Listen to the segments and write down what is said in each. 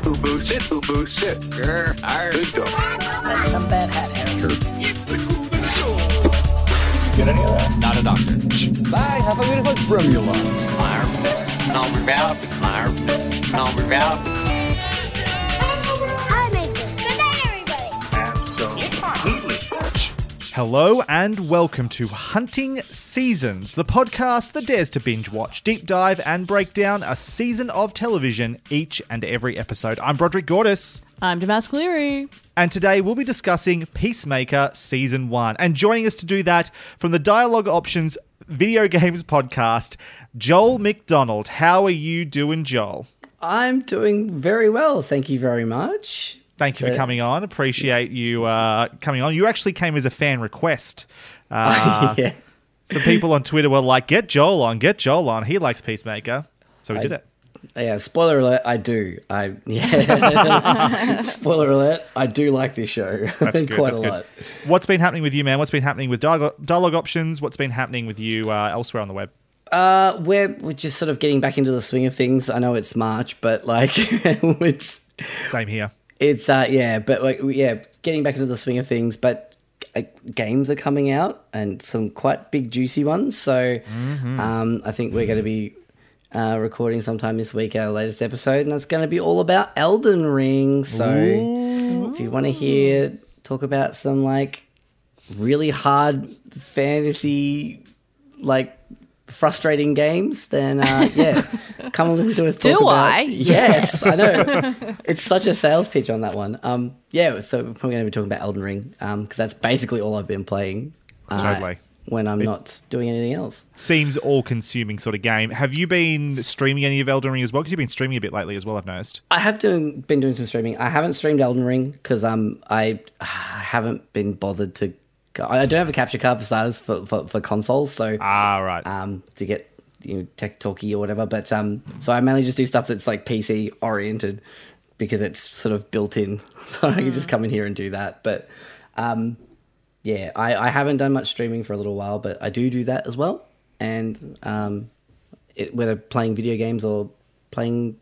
Sit, boo boo, sit, boo boo, sit. Grr, arr. Good dog. That's some bad hat hair. It's a cool show. Get any of that? Not a doctor. Bye, have a beautiful formula. Number valve. Number valve. I Hello and welcome to Hunting Seasons, the podcast that dares to binge watch, deep dive, and break down a season of television each and every episode. I'm Broderick Gordis. I'm Damas Cleary. And today we'll be discussing Peacemaker Season 1. And joining us to do that from the Dialogue Options Video Games Podcast, Joel McDonald. How are you doing, Joel? I'm doing very well, thank you very much. Thank you for coming on. Appreciate you uh, coming on. You actually came as a fan request. Uh, yeah. Some people on Twitter were like, get Joel on, get Joel on. He likes Peacemaker. So we I- did it. Yeah, spoiler alert, I do. I yeah. spoiler alert, I do like this show. That's Quite good. a that's lot. What's been happening with you, man? What's been happening with dialogue, dialogue options? What's been happening with you uh, elsewhere on the web? Uh, we're we're just sort of getting back into the swing of things. I know it's March, but like it's Same here. It's uh yeah, but like yeah, getting back into the swing of things. But uh, games are coming out and some quite big juicy ones. So um, I think we're going to be uh, recording sometime this week our latest episode, and that's going to be all about Elden Ring. So if you want to hear talk about some like really hard fantasy like frustrating games, then uh, yeah, come and listen to us. Do talk about- I? Yes, I know. It's such a sales pitch on that one. Um, yeah, so we're probably going to be talking about Elden Ring because that's basically all I've been playing. uh, Totally. When I'm not doing anything else. Seems all consuming sort of game. Have you been streaming any of Elden Ring as well? Because you've been streaming a bit lately as well, I've noticed. I have doing, been doing some streaming. I haven't streamed Elden Ring because um, I uh, haven't been bothered to. I don't have a capture card for starters for, for, for consoles, so Ah, right. um, to get you know tech talky or whatever. But um, so I mainly just do stuff that's like PC oriented because it's sort of built in, so I can just come in here and do that. But um, yeah, I, I haven't done much streaming for a little while, but I do do that as well. And um, it, whether playing video games or playing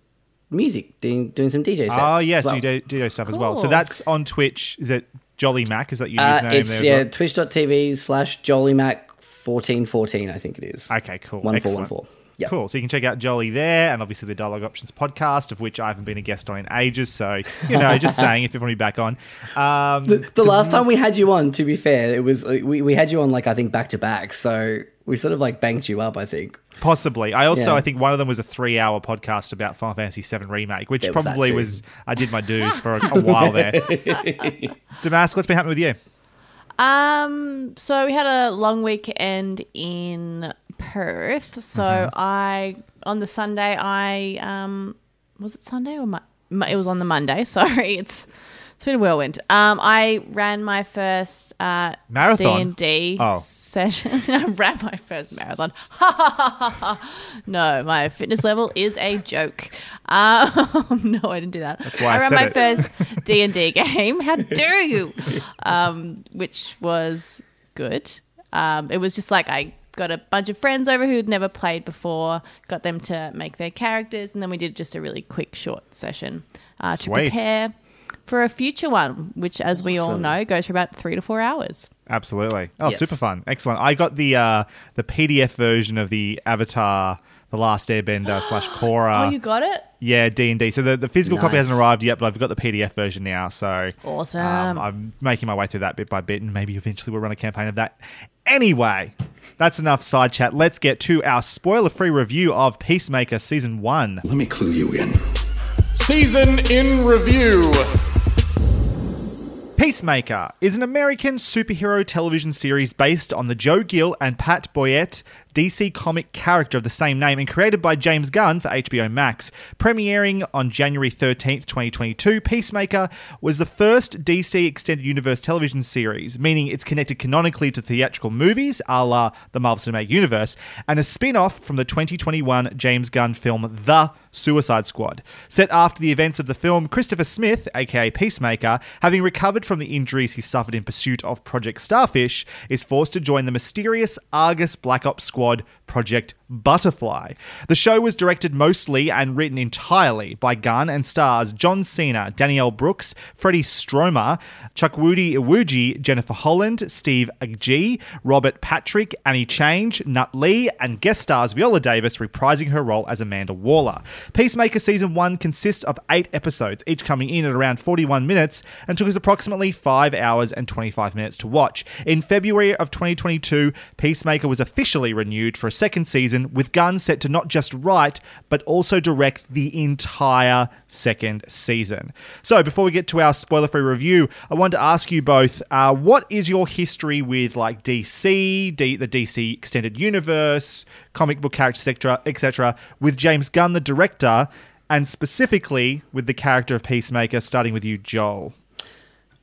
music, doing doing some DJ sets. Oh, yes, well. you do, do those stuff as well. So that's on Twitch. Is it Jolly Mac? Is that your Uh, it's there? yeah, well? twitch.tv slash Jolly Mac 1414, I think it is. Okay, cool. 1414. Excellent. Yeah. Cool. So you can check out Jolly there, and obviously the Dialogue Options podcast, of which I haven't been a guest on in ages. So you know, just saying if you want to be back on. Um, The last time we had you on, to be fair, it was uh, we, we had you on like I think back to back, so we sort of like banked you up. I think. Possibly. I also, Yeah. I think one of them was a three-hour podcast about Final Fantasy VII Remake, which There probably too. was. I did my dues for a, a while there. Damas, what's been happening with you? Um, so we had a long weekend in Perth. So Mm-hmm. I on the Sunday I um was it Sunday or my, Mo- it was on the Monday. Sorry, it's it's been a whirlwind. Um, I ran my first uh Marathon? D&D Oh. session. I ran my first marathon. no, my fitness level is a joke. Um, no, I didn't do that. That's why I ran said my it. first D and D game. How dare you? Um, which was good. Um, it was just like I got a bunch of friends over who'd never played before, got them to make their characters, and then we did just a really quick, short session uh, to prepare for a future one, which, as we all know, goes for about three to four hours. Absolutely. Oh, Yes. super fun. Excellent. I got the uh, the PDF version of the Avatar, The Last Airbender slash Korra. oh, you got it? Yeah, D and D. So the, the physical copy hasn't arrived yet, but I've got the PDF version now. So Awesome. um, I'm making my way through that bit by bit, and maybe eventually we'll run a campaign of that. Anyway, that's enough side chat. Let's get to our spoiler-free review of Peacemaker season one. Let me clue you in. Season in review. Peacemaker is an American superhero television series based on the Joe Gill and Pat Boyette DC comic character of the same name and created by James Gunn for HBO Max. Premiering on January 13th, 2022, Peacemaker was the first DC Extended Universe television series, meaning it's connected canonically to theatrical movies, a la the Marvel Cinematic Universe, and a spin off from the 2021 James Gunn film The Suicide Squad. Set after the events of the film, Christopher Smith, aka Peacemaker, having recovered from the injuries he suffered in pursuit of Project Starfish, is forced to join the mysterious Argus Black Ops Squad squad Project Butterfly. The show was directed mostly and written entirely by Gunn and stars John Cena, Danielle Brooks, Freddie Stroma, Chukwudi Iwuji, Jennifer Holland, Steve Agee, Robert Patrick, Annie Chang, Nhut Le, and guest stars Viola Davis reprising her role as Amanda Waller. Peacemaker Season 1 consists of eight episodes, each coming in at around 41 minutes, and took us approximately 5 hours and 25 minutes to watch. In February of 2022, Peacemaker was officially renewed for a second season, with Gunn set to not just write, but also direct the entire second season. So, before we get to our spoiler free review, I wanted to ask you both uh, what is your history with like DC, D- the DC Extended Universe, comic book characters, etc., etc., with James Gunn, the director, and specifically with the character of Peacemaker, starting with you, Joel?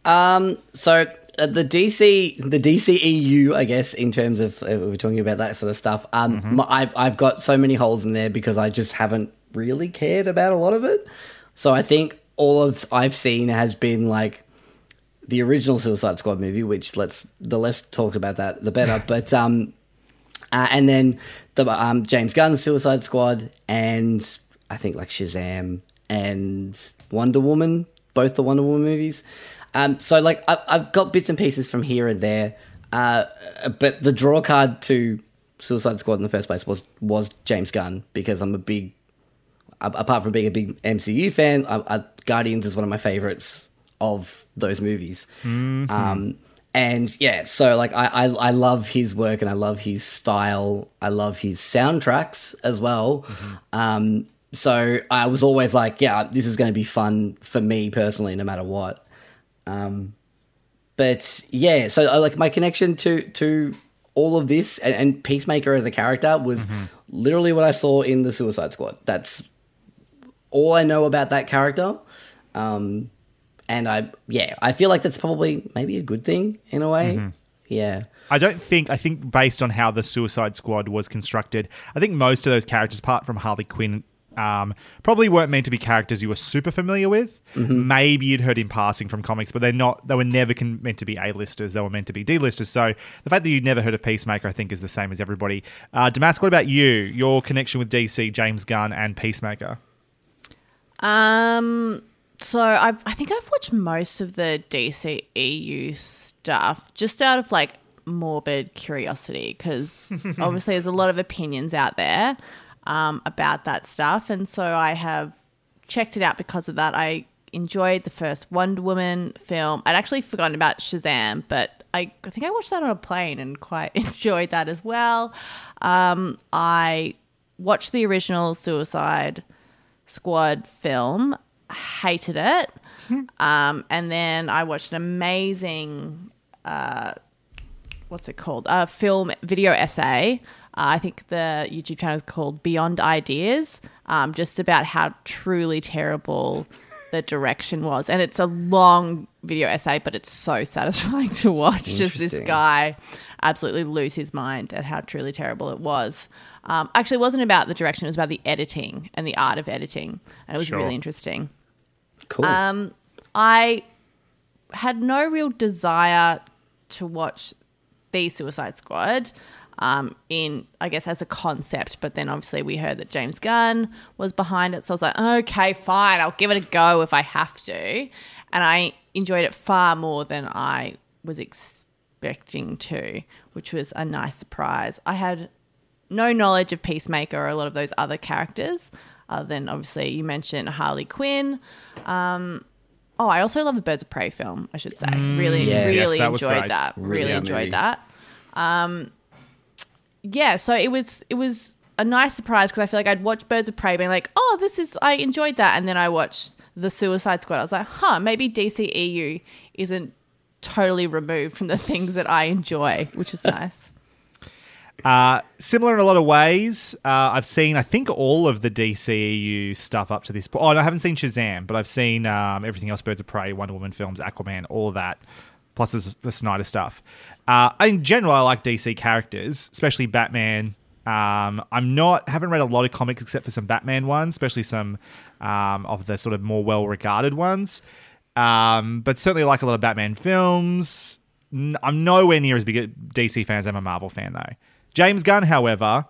Um, so the DC, the DCEU, I guess, in terms of uh, we're talking about that sort of stuff. Um, Mm-hmm. my, I've I've got so many holes in there because I just haven't really cared about a lot of it. So I think all of I've seen has been like the original Suicide Squad movie, which let's the less talked about that the better. but um, uh, and then the um, James Gunn's Suicide Squad, and I think like Shazam and Wonder Woman, both the Wonder Woman movies. Um, so like I, I've got bits and pieces from here and there, uh, but the draw card to Suicide Squad in the first place was was James Gunn because I'm a big, apart from being a big MCU fan, I, I, Guardians is one of my favorites of those movies. Um, and yeah, so like I, I I love his work and I love his style. I love his soundtracks as well. Um, so I was always like, yeah, this is going to be fun for me personally, no matter what. Um, but yeah, so uh, like my connection to to all of this and, and Peacemaker as a character was literally what I saw in the Suicide Squad. That's all I know about that character. Um, and I yeah, I feel like that's probably maybe a good thing in a way. Yeah. I don't think I think based on how the Suicide Squad was constructed, I think most of those characters, apart from Harley Quinn, um, probably weren't meant to be characters you were super familiar with. Maybe you'd heard in passing from comics, but they're not. They were never con- meant to be A-listers. They were meant to be D-listers. So the fact that you'd never heard of Peacemaker, I think, is the same as everybody. Uh, Damask, what about you? Your connection with DC, James Gunn, and Peacemaker? Um, so I've, I think I've watched most of the DC EU stuff just out of like morbid curiosity because obviously there's a lot of opinions out there um, about that stuff, and so I have checked it out because of that. I enjoyed the first Wonder Woman film. I'd actually forgotten about Shazam, but I, I think I watched that on a plane and quite enjoyed that as well. Um, I watched the original Suicide Squad film, hated it. um, and then I watched an amazing, uh, what's it called? A film video essay. Uh, I think the YouTube channel is called Beyond Ideas, um, just about how truly terrible the direction was. And it's a long video essay, but it's so satisfying to watch. Just this guy absolutely lose his mind at how truly terrible it was. Um, actually, it wasn't about the direction, it was about the editing and the art of editing. And it was Sure. really interesting. Cool. Um, I had no real desire to watch the Suicide Squad um, in, I guess, as a concept. But then obviously we heard that James Gunn was behind it. So I was like, okay, fine, I'll give it a go if I have to. And I enjoyed it far more than I was expecting to, which was a nice surprise. I had no knowledge of Peacemaker or a lot of those other characters, other than obviously you mentioned Harley Quinn. Um, oh, I also love the Birds of Prey film. I should say, really, Yes. really Yes, that enjoyed great. that. Really Really, enjoyed movie. that. Um, yeah, so it was it was a nice surprise because I feel like I'd watched Birds of Prey, being like, oh, this is I enjoyed that, and then I watched the Suicide Squad. I was like, huh, maybe DCEU isn't totally removed from the things that I enjoy, which is nice. Uh, similar in a lot of ways. Uh, I've seen, I think, all of the DCEU stuff up to this point. Oh, I haven't seen Shazam, but I've seen um, everything else: Birds of Prey, Wonder Woman films, Aquaman, all that, plus the, the Snyder stuff. Uh, in general, I like DC characters, especially Batman. Um, I'm not haven't read a lot of comics except for some Batman ones, especially some um, of the sort of more well-regarded ones. Um, but certainly like a lot of Batman films. N- I'm nowhere near as big a DC fan as I'm a Marvel fan, though. James Gunn, however,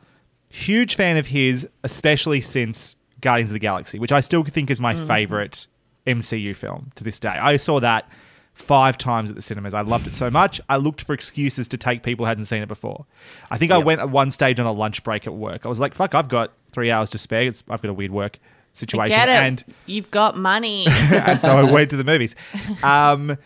huge fan of his, especially since Guardians of the Galaxy, which I still think is my favorite MCU film to this day. I saw that five times at the cinemas. I loved it so much. I looked for excuses to take people who hadn't seen it before. I think I went at one stage on a lunch break at work. I was like, "Fuck, I've got three hours to spare. It's, I've got a weird work situation." Get it? And You've got money. and so I went to the movies. Um,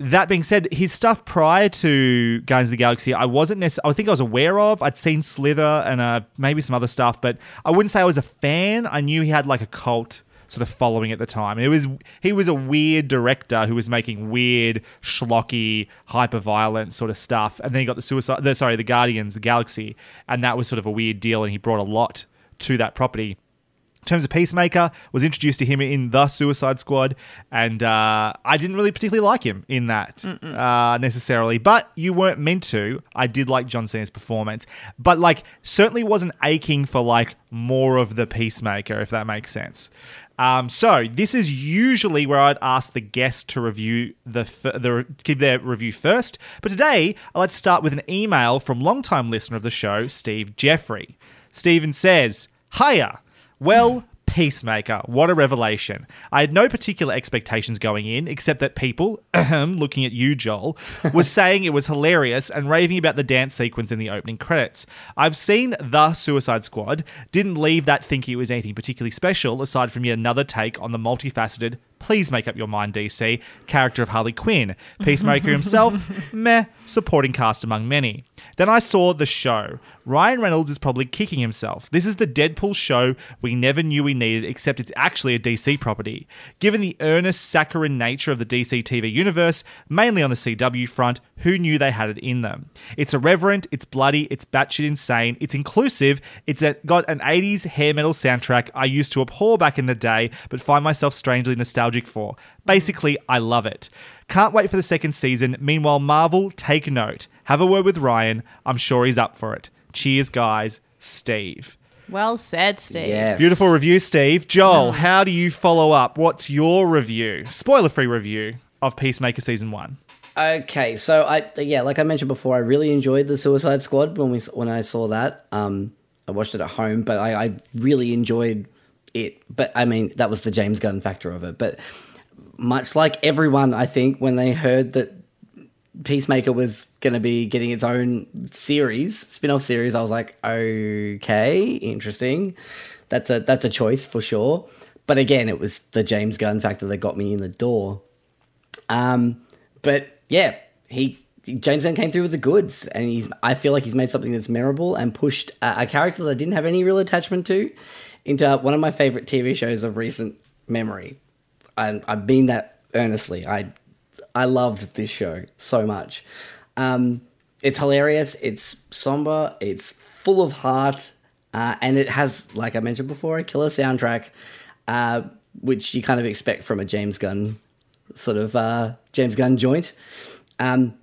that being said, his stuff prior to Guardians of the Galaxy, I wasn't necessarily. I think I was aware of. I'd seen Slither and uh, maybe some other stuff, but I wouldn't say I was a fan. I knew he had like a cult sort of following at the time. And it was he was a weird director who was making weird, schlocky, hyper violent sort of stuff. And then he got the Suicide. The, sorry, the Guardians, the Galaxy, and that was sort of a weird deal. And he brought a lot to that property. In terms of Peacemaker, was introduced to him in the Suicide Squad, and uh, I didn't really particularly like him in that uh, necessarily. But you weren't meant to. I did like John Cena's performance, but like certainly wasn't aching for like more of the Peacemaker, if that makes sense. Um, so this is usually where I'd ask the guest to review the the give their review first. But today I'd like to start with an email from longtime listener of the show, Steve Jeffrey. Stephen says, "Hiya." Well, Peacemaker, what a revelation. I had no particular expectations going in, except that people, looking at you, Joel, was saying it was hilarious and raving about the dance sequence in the opening credits. I've seen The Suicide Squad, didn't leave that thinking it was anything particularly special, aside from yet another take on the multifaceted, please make up your mind, DC, character of Harley Quinn. Peacemaker himself, meh, supporting cast among many. Then I saw the show. Ryan Reynolds is probably kicking himself. This is the Deadpool show we never knew we needed, except it's actually a DC property. Given the earnest, saccharine nature of the DC TV universe, mainly on the CW front, who knew they had it in them? It's irreverent, it's bloody, it's batshit insane, it's inclusive, it's got an 80s hair metal soundtrack I used to abhor back in the day, but find myself strangely nostalgic for. Basically, I love it. Can't wait for the second season. Meanwhile, Marvel, take note. Have a word with Ryan. I'm sure he's up for it. Cheers, guys. Steve. well said, Steve. Yes. Beautiful review, Steve. Joel, how do you follow up? What's your review? Spoiler free review of Peacemaker Season 1. Okay, so I yeah, like I mentioned before, I really enjoyed the Suicide Squad when we when I saw that. Um, I watched it at home, but I, I really enjoyed it. But I mean, that was the James Gunn factor of it. But much like everyone, I think when they heard that Peacemaker was going to be getting its own series, spin-off series, I was like, okay, interesting. That's a that's a choice for sure. But again, it was the James Gunn factor that got me in the door. Um, but yeah, he James Gunn came through with the goods, and he's. I feel like he's made something that's memorable and pushed a, a character that I didn't have any real attachment to into one of my favorite TV shows of recent memory. And I mean that earnestly. I I loved this show so much. Um, it's hilarious. It's somber. It's full of heart, uh, and it has, like I mentioned before, a killer soundtrack, uh, which you kind of expect from a James Gunn sort of uh, James Gunn joint. Um,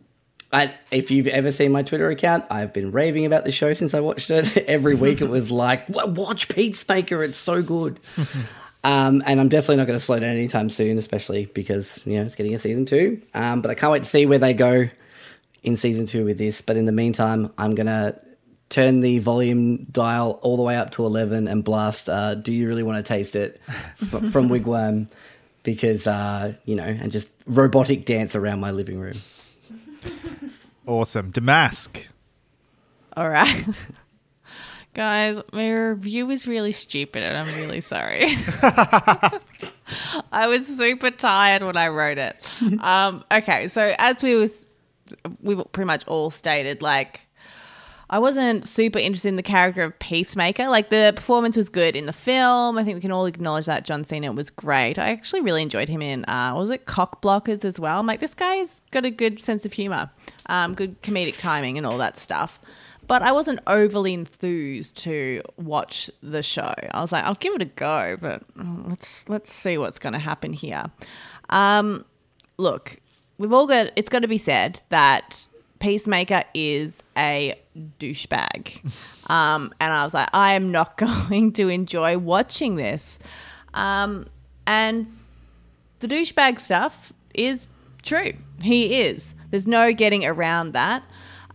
I, if you've ever seen my Twitter account, I've been raving about the show since I watched it. Every week it was like, "Wa- watch Peacemaker, it's so good. um, and I'm definitely not going to slow down anytime soon, especially because, you know, it's getting a season two. Um, but I can't wait to see where they go in season two with this. But in the meantime, I'm going to turn the volume dial all the way up to 11 and blast uh, Do You Really Want to Taste It f- from Wig Wam because, uh, you know, and just robotic dance around my living room. Awesome. Damask. All right. Guys, my review was really stupid and I'm really sorry. I was super tired when I wrote it. Um, okay, so as we was we pretty much all stated, like I wasn't super interested in the character of Peacemaker. Like the performance was good in the film. I think we can all acknowledge that John Cena was great. I actually really enjoyed him in uh, was it Cock Blockers as well. I'm like, this guy's got a good sense of humor, um, good comedic timing, and all that stuff. But I wasn't overly enthused to watch the show. I was like, I'll give it a go, but let's let's see what's going to happen here. Um, look, we've all got. It's got to be said that Peacemaker is a douchebag, um, and I was like, I am not going to enjoy watching this. Um, and the douchebag stuff is true. He is. There's no getting around that.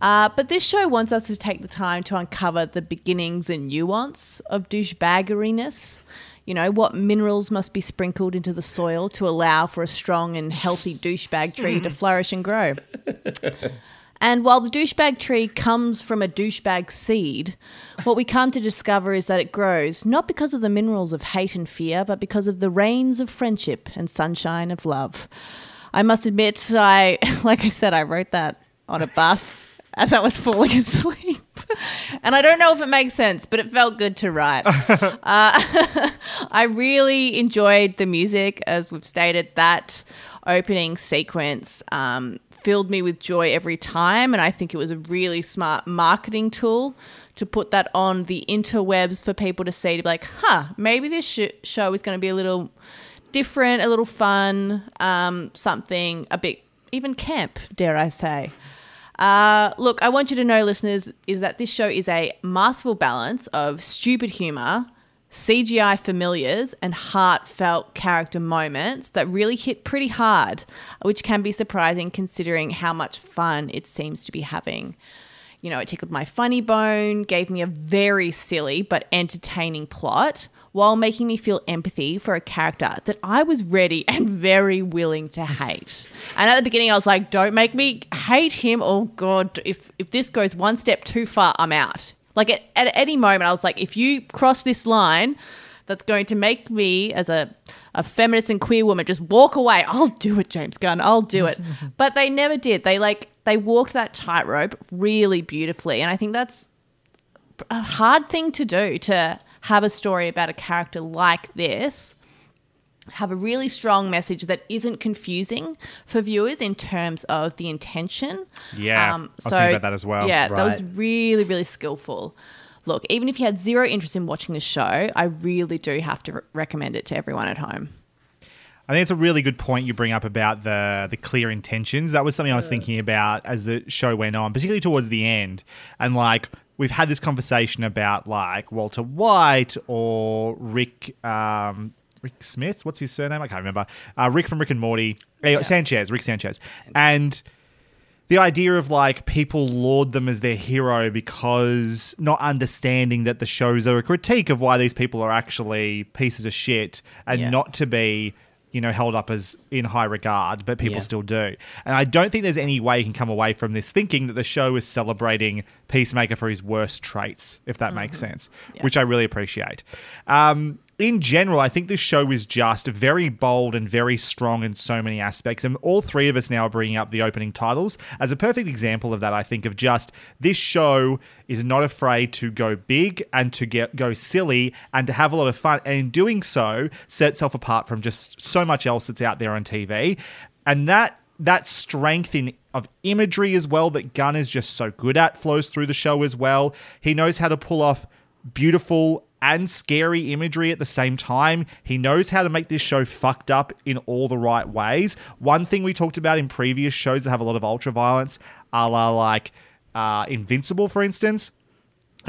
Uh, but this show wants us to take the time to uncover the beginnings and nuance of douchebaggeriness. You know, what minerals must be sprinkled into the soil to allow for a strong and healthy douchebag tree to flourish and grow. And while the douchebag tree comes from a douchebag seed, what we come to discover is that it grows not because of the minerals of hate and fear, but because of the rains of friendship and sunshine of love. I must admit, I, like I said, I wrote that on a bus as I was falling asleep. and I don't know if it makes sense, but it felt good to write. uh, I really enjoyed the music, as we've stated, that opening sequence. Um, filled me with joy every time. And I think it was a really smart marketing tool to put that on the interwebs for people to see to be like, huh, maybe this sh- show is going to be a little different, a little fun, um, something a bit even camp, dare I say. Uh, look, I want you to know, listeners, is that this show is a masterful balance of stupid humor, CGI familiars, and heartfelt character moments that really hit pretty hard, which can be surprising considering how much fun it seems to be having. You know, it tickled my funny bone, gave me a very silly but entertaining plot, while making me feel empathy for a character that I was ready and very willing to hate. And at the beginning, I was like, "Don't make me hate him." Oh God, if if this goes one step too far, I'm out. Like at, at any moment, I was like, if you cross this line, that's going to make me as a a feminist and queer woman just walk away. I'll do it, James Gunn. I'll do it. but they never did. They like they walked that tightrope really beautifully, and I think that's a hard thing to do to have a story about a character like this have a really strong message that isn't confusing for viewers in terms of the intention. Yeah, I was thinking about that as well. Yeah, that was really, really skillful. Look, even if you had zero interest in watching the show, I really do have to re- recommend it to everyone at home. I think it's a really good point you bring up about the the clear intentions. That was something I was thinking about as the show went on, particularly towards the end. And like we've had this conversation about like Walter White or Rick um, Rick Smith. What's his surname? I can't remember. Uh, Rick from Rick and Morty. Eh, Sanchez. Rick Sanchez. And the idea of like people laud them as their hero because not understanding that the shows are a critique of why these people are actually pieces of shit and Yeah. not to be you know held up as in high regard but people Yeah. still do and i don't think there's any way you can come away from this thinking that the show is celebrating peacemaker for his worst traits if that makes sense which i really appreciate um, in general, I think this show is just very bold and very strong in so many aspects. And all three of us now are bringing up the opening titles as a perfect example of that. I think of just this show is not afraid to go big and to get go silly and to have a lot of fun. And in doing so, set itself apart from just so much else that's out there on TV. And that that strength in of imagery as well that Gunn is just so good at flows through the show as well. He knows how to pull off beautiful and scary imagery at the same time. He knows how to make this show fucked up in all the right ways. One thing we talked about in previous shows that have a lot of ultra violence, a la like uh, Invincible, for instance,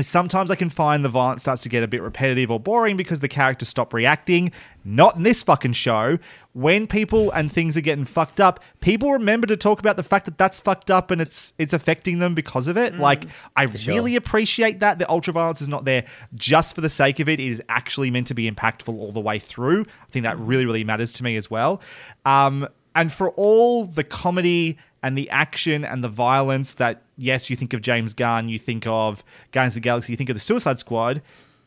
sometimes I can find the violence starts to get a bit repetitive or boring because the characters stop reacting. Not in this fucking show. When people and things are getting fucked up, people remember to talk about the fact that that's fucked up and it's it's affecting them because of it. like I sure. really appreciate that the ultra violence is not there just for the sake of it. It is actually meant to be impactful all the way through. I think that really really matters to me as well. Um, and for all the comedy and the action and the violence that yes you think of James Gunn, you think of Guardians of the Galaxy, you think of the Suicide Squad.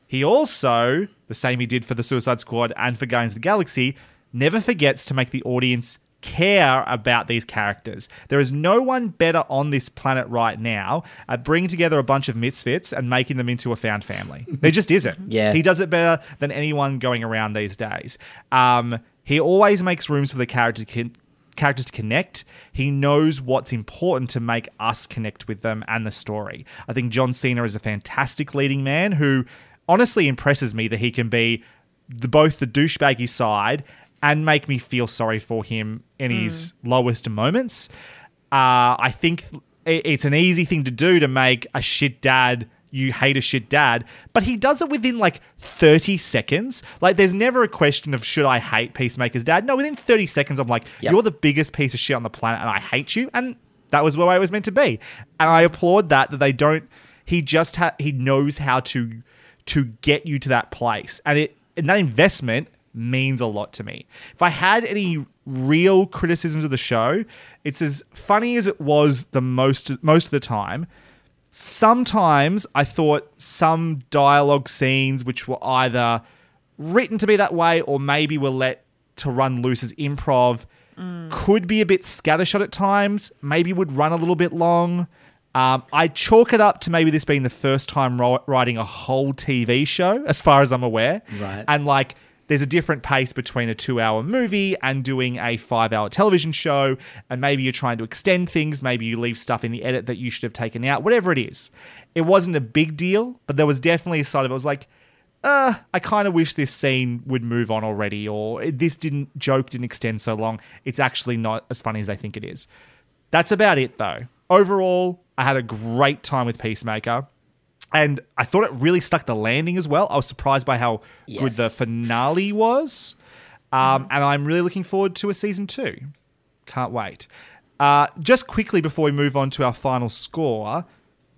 He also, the same he did for the Suicide Squad and for Guardians of the Galaxy, never forgets to make the audience care about these characters. There is no one better on this planet right now at bringing together a bunch of misfits and making them into a found family. There just isn't. Yeah. He does it better than anyone going around these days. Um, he always makes rooms for the characters to, characters to connect. He knows what's important to make us connect with them and the story. I think John Cena is a fantastic leading man who honestly impresses me that he can be the, both the douchebaggy side and make me feel sorry for him in his lowest moments. Uh, I think it's an easy thing to do to make a shit dad you hate a shit dad, but he does it within like 30 seconds. Like, there's never a question of should I hate Peacemaker's dad? No, within 30 seconds, I'm like, Yep. you're the biggest piece of shit on the planet and I hate you. And that was where I was meant to be. And I applaud that, that they don't, he just, ha- he knows how to, to get you to that place. And it, and that investment means a lot to me. If I had any real criticisms of the show, it's as funny as it was the most most of the time. Sometimes I thought some dialogue scenes which were either written to be that way or maybe were let to run loose as improv could be a bit scattershot at times, maybe would run a little bit long. Um, I chalk it up to maybe this being the first time ro- writing a whole TV show, as far as I'm aware. Right. And like, there's a different pace between a two hour movie and doing a five hour television show. And maybe you're trying to extend things. Maybe you leave stuff in the edit that you should have taken out, whatever it is. It wasn't a big deal, but there was definitely a side of it was like, uh, I kind of wish this scene would move on already, or this didn't joke didn't extend so long. It's actually not as funny as they think it is. That's about it, though. Overall, I had a great time with Peacemaker, and I thought it really stuck the landing as well. I was surprised by how good the finale was, um, and I'm really looking forward to a season two. Can't wait. Uh, just quickly before we move on to our final score,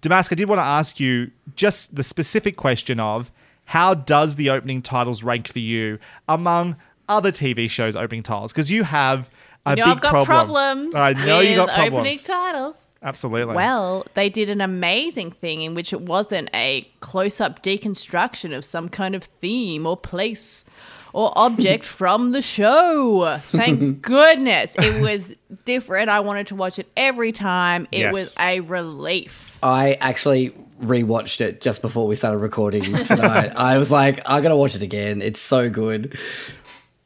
Damask, I did want to ask you just the specific question of how does the opening titles rank for you among other TV shows' opening titles? Because you have a You know, big I've got problem. problems. I know you got problems. Opening titles. Absolutely. Well, they did an amazing thing in which it wasn't a close up deconstruction of some kind of theme or place or object from the show. Thank goodness. It was different. I wanted to watch it every time. It Yes. was a relief. I actually rewatched it just before we started recording tonight. I was like, I gotta watch it again. It's so good.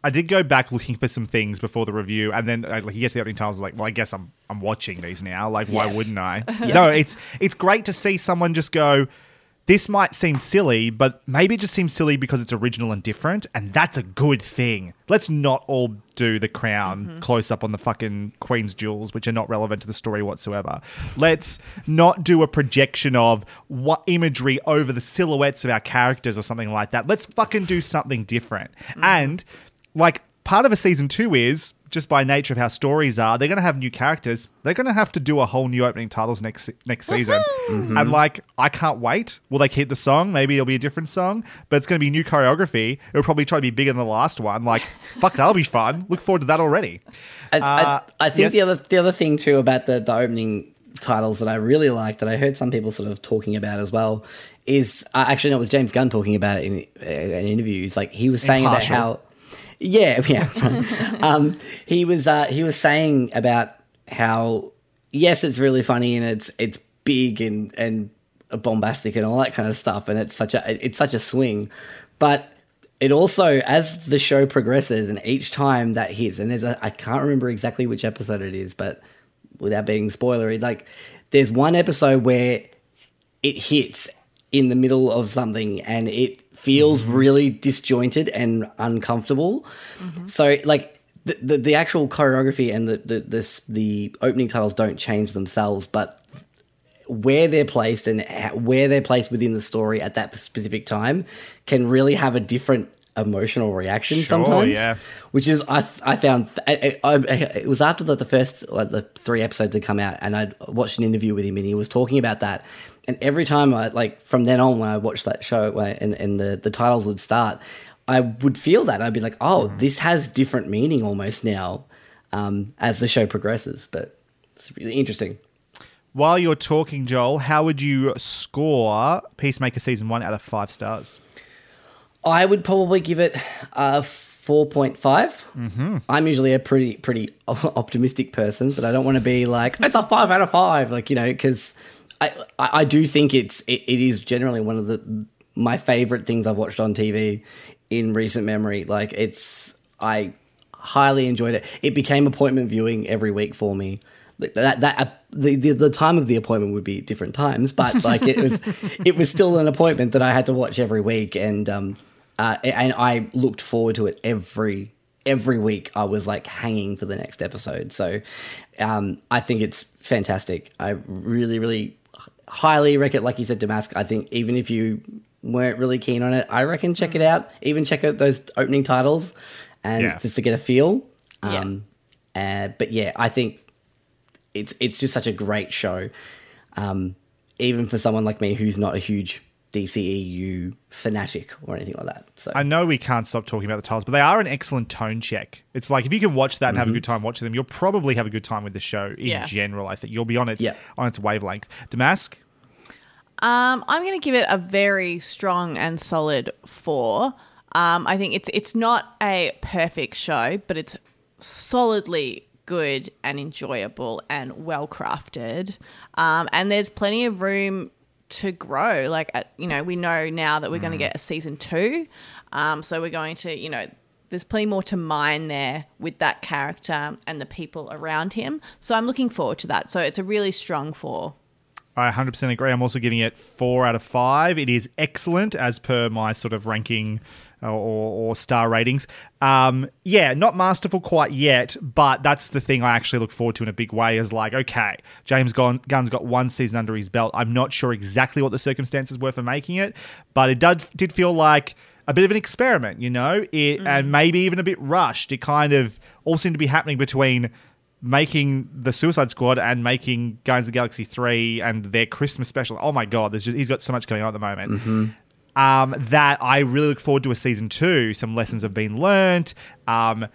I did go back looking for some things before the review, and then uh, like you get to the opening titles, like, well, I guess I'm I'm watching these now. Like, why Yeah. wouldn't I? no, it's it's great to see someone just go. This might seem silly, but maybe it just seems silly because it's original and different, and that's a good thing. Let's not all do the crown close up on the fucking Queen's jewels, which are not relevant to the story whatsoever. Let's not do a projection of what imagery over the silhouettes of our characters or something like that. Let's fucking do something different. And like part of a season two is just by nature of how stories are, they're going to have new characters. They're going to have to do a whole new opening titles next next season. And like, I can't wait. Will they keep the song? Maybe it'll be a different song, but it's going to be new choreography. It'll probably try to be bigger than the last one. Like, fuck, that'll be fun. Look forward to that already. I, Uh, I, I think yes? the other the other thing too about the, the opening titles that I really liked that I heard some people sort of talking about as well is uh, actually no, it was James Gunn talking about it in uh, an interview. He's like he was saying Impartial. about how yeah yeah. Um, he was uh, he was saying about how yes it's really funny and it's it's big and and bombastic and all that kind of stuff and it's such a it's such a swing. But it also as the show progresses and each time that hits and there's a I can't remember exactly which episode it is but without being spoilery like there's one episode where it hits in the middle of something and it feels mm-hmm. really disjointed and uncomfortable mm-hmm. so like the, the, the actual choreography and the the, this, the opening titles don't change themselves but where they're placed and where they're placed within the story at that specific time can really have a different emotional reaction sometimes. yeah. Which is I I found I, I, I, it was after the, the first like the three episodes had come out and I watched an interview with him and he was talking about that. And every time I like from then on when I watched that show when, and and the the titles would start, I would feel that I'd be like, oh, this has different meaning almost now um, as the show progresses. But it's really interesting. While you're talking, Joel, how would you score Peacemaker season one out of five stars? I would probably give it a Mm-hmm. I'm usually a pretty pretty optimistic person, but I don't want to be like it's a five out of five, like you know, because I, I do think it's it, it is generally one of the my favorite things I've watched on TV in recent memory. Like it's I highly enjoyed it. It became appointment viewing every week for me. That that uh, the, the the time of the appointment would be different times, but like it was it was still an appointment that I had to watch every week, and um uh, and I looked forward to it every every week. I was like hanging for the next episode. So um I think it's fantastic. I really really highly recommend. Like you said, Damask. I think even if you weren't really keen on it, I reckon check it out. Even check out those opening titles, and Yeah. just to get a feel. Yeah. Um, uh, but yeah, I think it's it's just such a great show. Um, even for someone like me who's not a huge DCEU fanatic or anything like that. So I know we can't stop talking about the titles, but they are an excellent tone check. It's like if you can watch that and have a good time watching them, you'll probably have a good time with the show in Yeah. general. I think you'll be on its Yeah. on its wavelength. Damask, Um, I'm going to give it a very strong and solid four. Um, I think it's it's not a perfect show, but it's solidly good and enjoyable and well crafted. Um, and there's plenty of room to grow. Like uh, you know, we know now that we're going to get a season two, um, so we're going to you know. There's plenty more to mine there with that character and the people around him. So I'm looking forward to that. So it's a really strong four. I 100% agree. I'm also giving it four out of five. It is excellent as per my sort of ranking Uh, or, or star ratings. Um, yeah, not masterful quite yet, but that's the thing I actually look forward to in a big way. Is like, okay, James Gunn, Gunn's got one season under his belt. I'm not sure exactly what the circumstances were for making it, but it did did feel like a bit of an experiment, you know, it, mm. and maybe even a bit rushed. It kind of all seemed to be happening between making the Suicide Squad and making Guardians of the Galaxy 3 and their Christmas special. Oh my god, there's just, he's got so much going on at the moment. Mm-hmm. Um, that I really look forward to a season two. Some lessons have been learnt. Um,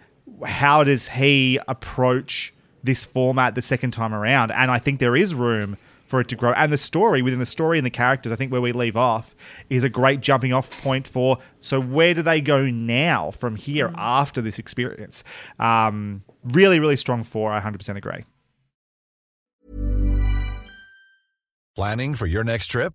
how does he approach this format the second time around? And I think there is room for it to grow. And the story within the story and the characters, I think where we leave off is a great jumping off point for. So where do they go now from here after this experience? Um, really, really strong four. I 100% agree. Planning for your next trip?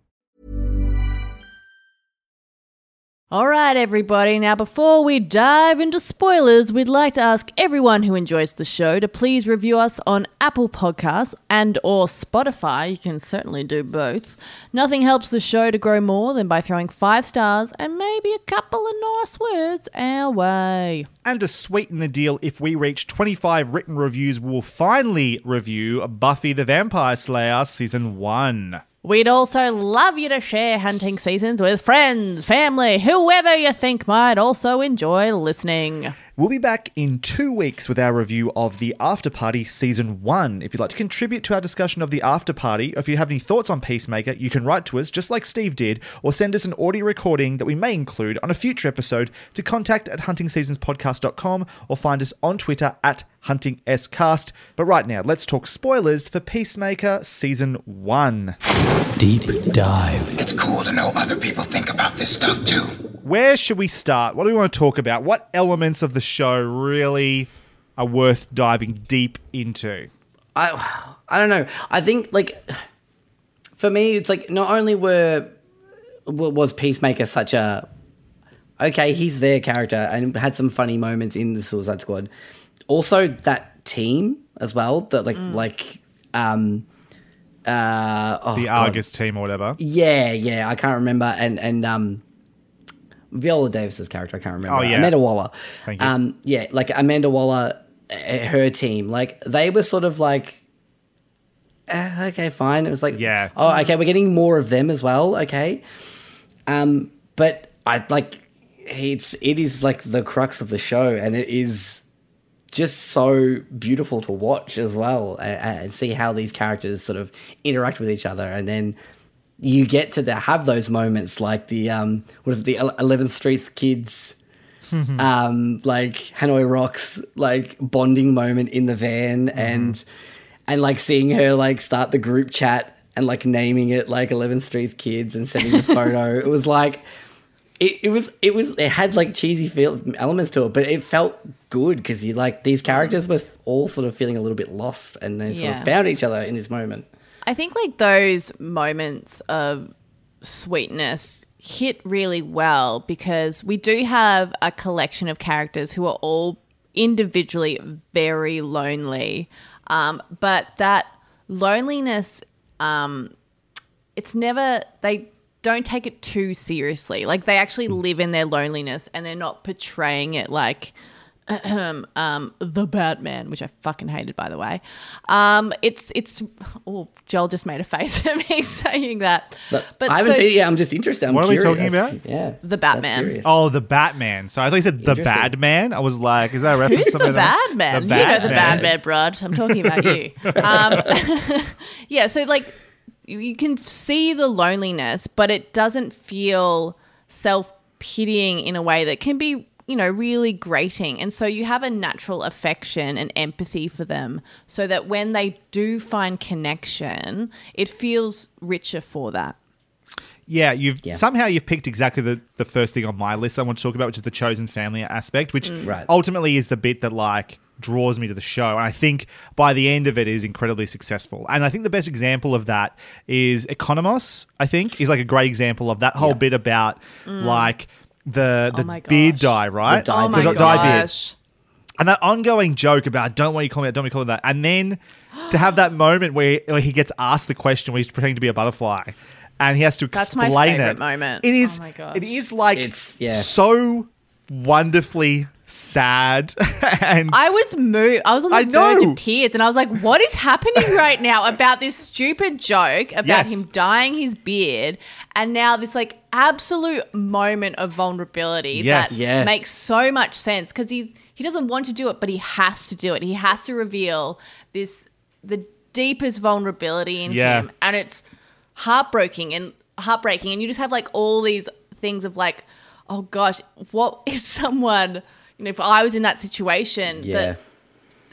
All right, everybody. Now, before we dive into spoilers, we'd like to ask everyone who enjoys the show to please review us on Apple Podcasts and or Spotify. You can certainly do both. Nothing helps the show to grow more than by throwing five stars and maybe a couple of nice words our way. And to sweeten the deal, if we reach 25 written reviews, we'll finally review Buffy the Vampire Slayer Season 1. We'd also love you to share hunting seasons with friends, family, whoever you think might also enjoy listening. We'll be back in two weeks with our review of The After Party Season 1. If you'd like to contribute to our discussion of The After Party, or if you have any thoughts on Peacemaker, you can write to us just like Steve did, or send us an audio recording that we may include on a future episode to contact at huntingseasonspodcast.com or find us on Twitter at huntingscast. But right now, let's talk spoilers for Peacemaker Season 1. Deep dive. It's cool to know other people think about this stuff too. Where should we start? What do we want to talk about? What elements of the show really are worth diving deep into? I I don't know. I think like for me, it's like not only were was Peacemaker such a okay, he's their character and had some funny moments in the Suicide Squad. Also, that team as well. That like like um uh oh, The God. Argus team or whatever. Yeah, yeah, I can't remember. And and um, Viola Davis's character, I can't remember. Oh, yeah. Amanda Waller. Thank you. Um, yeah, like Amanda Waller, uh, her team, like they were sort of like, eh, okay, fine. It was like, Yeah. oh, okay, we're getting more of them as well. Okay, um, but I like it's it is like the crux of the show, and it is just so beautiful to watch as well and, and see how these characters sort of interact with each other. And then you get to the, have those moments like the um what is it the 11th street kids um like hanoi rocks like bonding moment in the van and and like seeing her like start the group chat and like naming it like 11th street kids and sending a photo. It was like it, it was it was it had like cheesy feel elements to it, but it felt good because you like these characters were all sort of feeling a little bit lost and they sort Yeah. of found each other in this moment. I think like those moments of sweetness hit really well because we do have a collection of characters who are all individually very lonely. Um, but that loneliness, um, it's never, they don't take it too seriously. Like they actually live in their loneliness and they're not portraying it like, um, the Batman, which I fucking hated, by the way. Um, it's it's. Oh, Joel just made a face at me saying that. But, I haven't so- seen it yet. I'm just interested. I'm What are we talking about? Yeah, The Batman. Oh, the Batman. So I thought you said the Interesting. Bad Man. I was like, is that a reference? Who's to the something bad man? The you know the Batman. bad man, Brod. I'm talking about you. Um, yeah, so like you, you can see the loneliness, but it doesn't feel self pitying in a way that can be, you know, really grating. And so you have a natural affection and empathy for them so that when they do find connection, it feels richer for that. Yeah, you've Yeah. somehow you've picked exactly the, the first thing on my list I want to talk about, which is the chosen family aspect, which mm. Right. ultimately is the bit that like draws me to the show. And I think by the end of it is incredibly successful. And I think the best example of that is Economos, I think, is like a great example of that whole bit about mm. like the oh the Oh beard gosh. dye, right? The dye Oh my The dye beard. And that ongoing joke about don't want you call me that, don't want you call me that. And then to have that moment where, where he gets asked the question where he's pretending to be a butterfly and he has to That's my explain favourite it. moment. It is Oh my gosh. it is like It's- yeah. so wonderfully sad and I was moved. I was on the I verge know. of tears, and I was like, "What is happening right now about this stupid joke about Yes. him dyeing his beard, and now this like absolute moment of vulnerability Yes. that Yeah. makes so much sense because he's he doesn't want to do it, but he has to do it. He has to reveal this the deepest vulnerability in Yeah. him, and it's heartbreaking and heartbreaking, and you just have like all these things of like, oh gosh, what is someone? You know, if I was in that situation, yeah.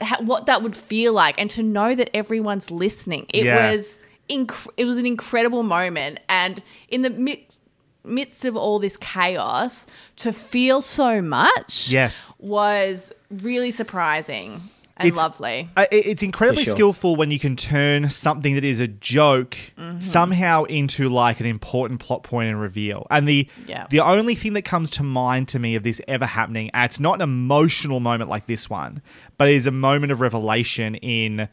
that ha- what that would feel like and to know that everyone's listening it Yeah. was inc- it was an incredible moment and in the mix- midst of all this chaos to feel so much Yes. was really surprising and It's- lovely I- it- it's incredibly sure. skillful when you can turn something that is a joke Mm-hmm. somehow into like an important plot point and reveal. And the Yeah. the only thing that comes to mind to me of this ever happening, and it's not an emotional moment like this one, but it is a moment of revelation in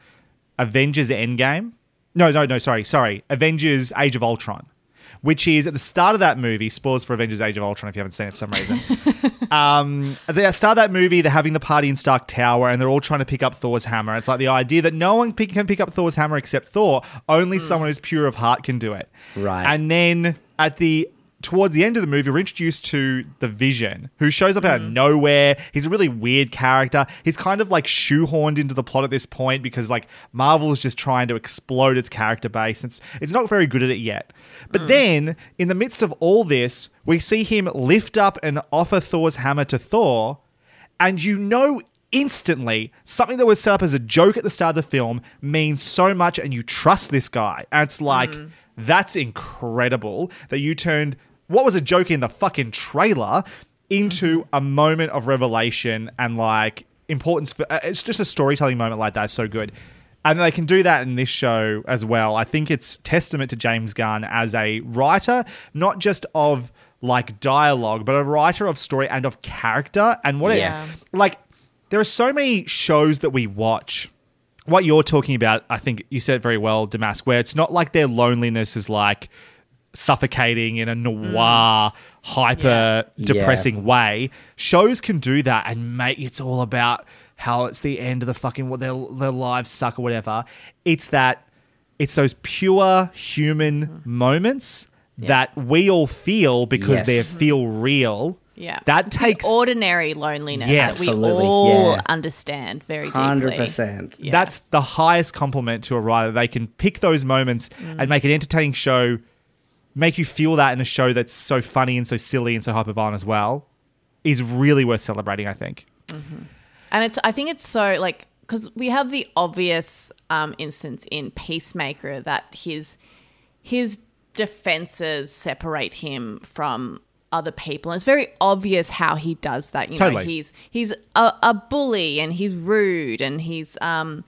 Avengers Endgame. No, no, no, sorry, sorry. Avengers Age of Ultron. Which is at the start of that movie, spoilers for Avengers Age of Ultron if you haven't seen it for some reason. um, at the start of that movie, they're having the party in Stark Tower and they're all trying to pick up Thor's hammer. It's like the idea that no one pick, can pick up Thor's hammer except Thor. Only someone who's pure of heart can do it. Right. And then at the towards the end of the movie, we're introduced to the Vision, who shows up out of mm-hmm. nowhere. He's a really weird character. He's kind of like shoehorned into the plot at this point because like Marvel is just trying to explode its character base. It's it's not very good at it yet. But mm. then, in the midst of all this, we see him lift up and offer Thor's hammer to Thor, and you know instantly something that was set up as a joke at the start of the film means so much and you trust this guy. And it's like, mm. that's incredible that you turned what was a joke in the fucking trailer into a moment of revelation and like importance for uh, it's just a storytelling moment like that is so good and they can do that in this show as well. I think it's testament to James Gunn as a writer, not just of like dialogue, but a writer of story and of character. And what Yeah. it like, there are so many shows that we watch. What you're talking about, I think you said it very well, Damask, where it's not like their loneliness is like suffocating in a mm. noir, hyper depressing way. Shows can do that and make it's all about how it's the end of the fucking what their their lives suck or whatever. It's that it's those pure human mm-hmm. moments that we all feel because Yes. they feel mm-hmm. real. Yeah. That It's the takes ordinary loneliness Yes. that we Absolutely, all yeah. understand very deeply. Hundred percent. Yeah. That's the highest compliment to a writer. They can pick those moments mm. and make an entertaining show, make you feel that in a show that's so funny and so silly and so hyperviolent as well, is really worth celebrating, I think. And it's I think it's so like because we have the obvious um, instance in Peacemaker that his his defenses separate him from other people. And it's very obvious how he does that. You know, Totally. he's he's a, a bully and he's rude and he's um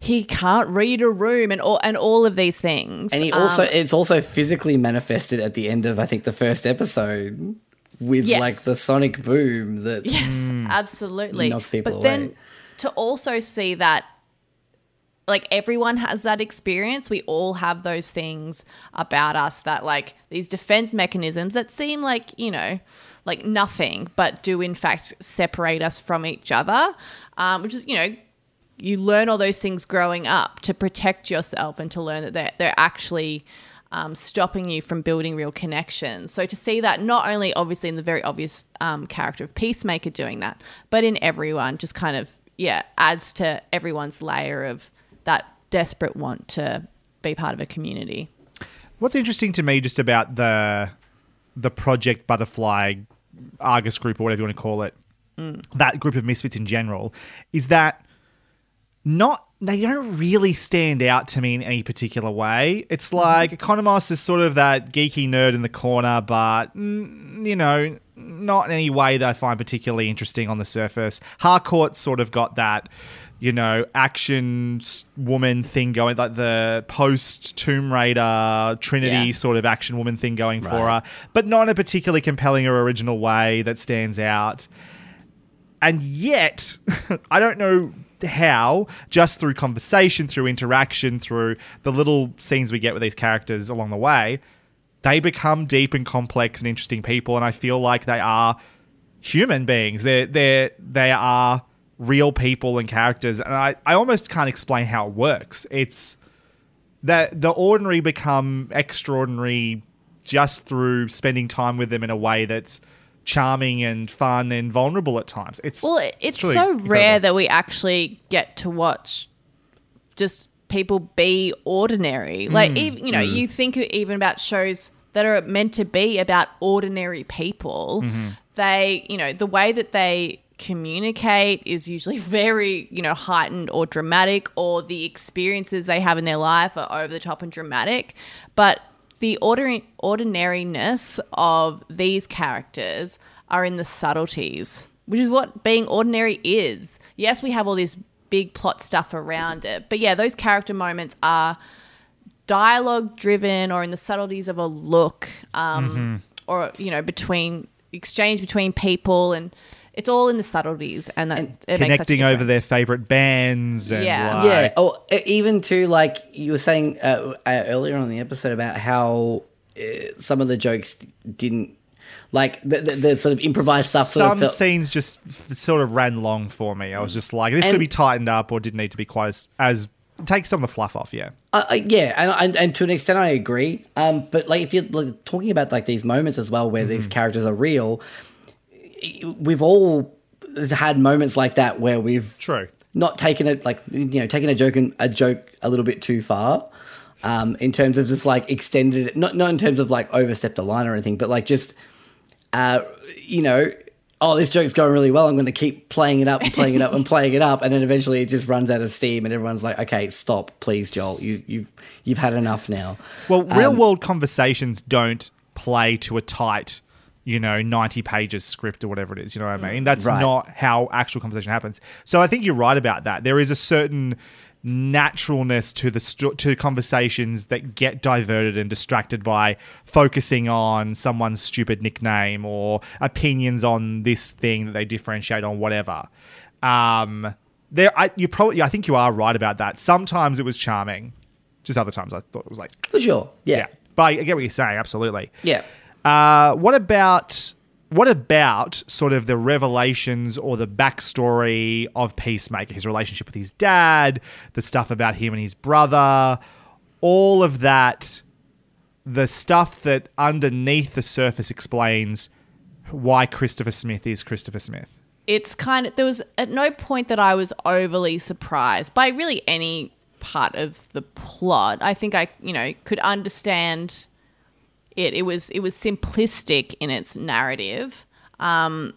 he can't read a room and all and all of these things. And he Um, also it's also physically manifested at the end of I think the first episode with Yes. like the sonic boom that Yes, absolutely. Knocks people but then away. to also see that like everyone has that experience, we all have those things about us that like these defense mechanisms that seem like, you know, like nothing, but do in fact separate us from each other. Um, which is, you know, you learn all those things growing up to protect yourself and to learn that they're, they're actually um, stopping you from building real connections. So to see that not only obviously in the very obvious um, character of Peacemaker doing that, but in everyone, just kind of yeah adds to everyone's layer of that desperate want to be part of a community. What's interesting to me just about the the Project Butterfly Argus group or whatever you want to call it, that group of misfits in general, is that not they don't really stand out to me in any particular way. It's like Economos is sort of that geeky nerd in the corner, but mm, you know, not in any way that I find particularly interesting on the surface. Harcourt's sort of got that, you know, action woman thing going, like the post Tomb Raider Trinity Yeah. sort of action woman thing going for her, but not in a particularly compelling or original way that stands out. And yet, I don't know how, just through conversation, through interaction, through the little scenes we get with these characters along the way, they become deep and complex and interesting people. And I feel like they are human beings. They're, they're, they are real people and characters. And I, I almost can't explain how it works. It's that the ordinary become extraordinary just through spending time with them in a way that's charming and fun and vulnerable at times. It's Well, it- it's, really so incredible. rare that we actually get to watch just people be ordinary. Mm, like, even, you know, mm. you think even about shows that are meant to be about ordinary people. Mm-hmm. They, you know, the way that they communicate is usually very, you know, heightened or dramatic, or the experiences they have in their life are over the top and dramatic. But the ordinary ordinariness of these characters are in the subtleties, which is what being ordinary is. Yes, we have all this big plot stuff around it, but yeah, those character moments are dialogue driven or in the subtleties of a look, um, or you know, between exchange between people, and it's all in the subtleties, and that it makes connecting over their favorite bands and Yeah. like, yeah. Oh, e- even to like you were saying uh, uh, earlier on the episode about how uh, some of the jokes didn't like the, the, the sort of improvised stuff. Sort Some of felt, scenes just f- sort of ran long for me. I was just like, this And- could be tightened up or didn't need to be quite as, as take some of the fluff off. Yeah, Uh, uh, yeah, and, and and to an extent, I agree. Um, but like if you're like, talking about like these moments as well, where these characters are real, we've all had moments like that where we've true. not taken it like you know taken a joke and a joke a little bit too far. Um, in terms of just like extended not not in terms of like overstepped a line or anything, but like just uh, you know, oh, this joke's going really well. I'm going to keep playing it up and playing it up and playing it up, and then eventually it just runs out of steam, and everyone's like, okay, stop, please, Joel, you you've you've had enough now. Well, real Um, world conversations don't play to a tight, you know, 90 pages script or whatever it is. You know what I mean? That's Right. not how actual conversation happens. So I think you're right about that. There is a certain naturalness to the sto- to conversations that get diverted and distracted by focusing on someone's stupid nickname or opinions on this thing that they differentiate on whatever. Um, there, I, you probably, I think you are right about that. Sometimes it was charming, just other times I thought it was like, For sure. Yeah. but I get what you're saying, absolutely. Yeah. Uh, what about what about sort of the revelations or the backstory of Peacemaker, his relationship with his dad, the stuff about him and his brother, all of that, the stuff that underneath the surface explains why Christopher Smith is Christopher Smith. it's kind of there was at no point that I was overly surprised by really any part of the plot. I think I, you know, could understand it. It was it was simplistic in its narrative. Um,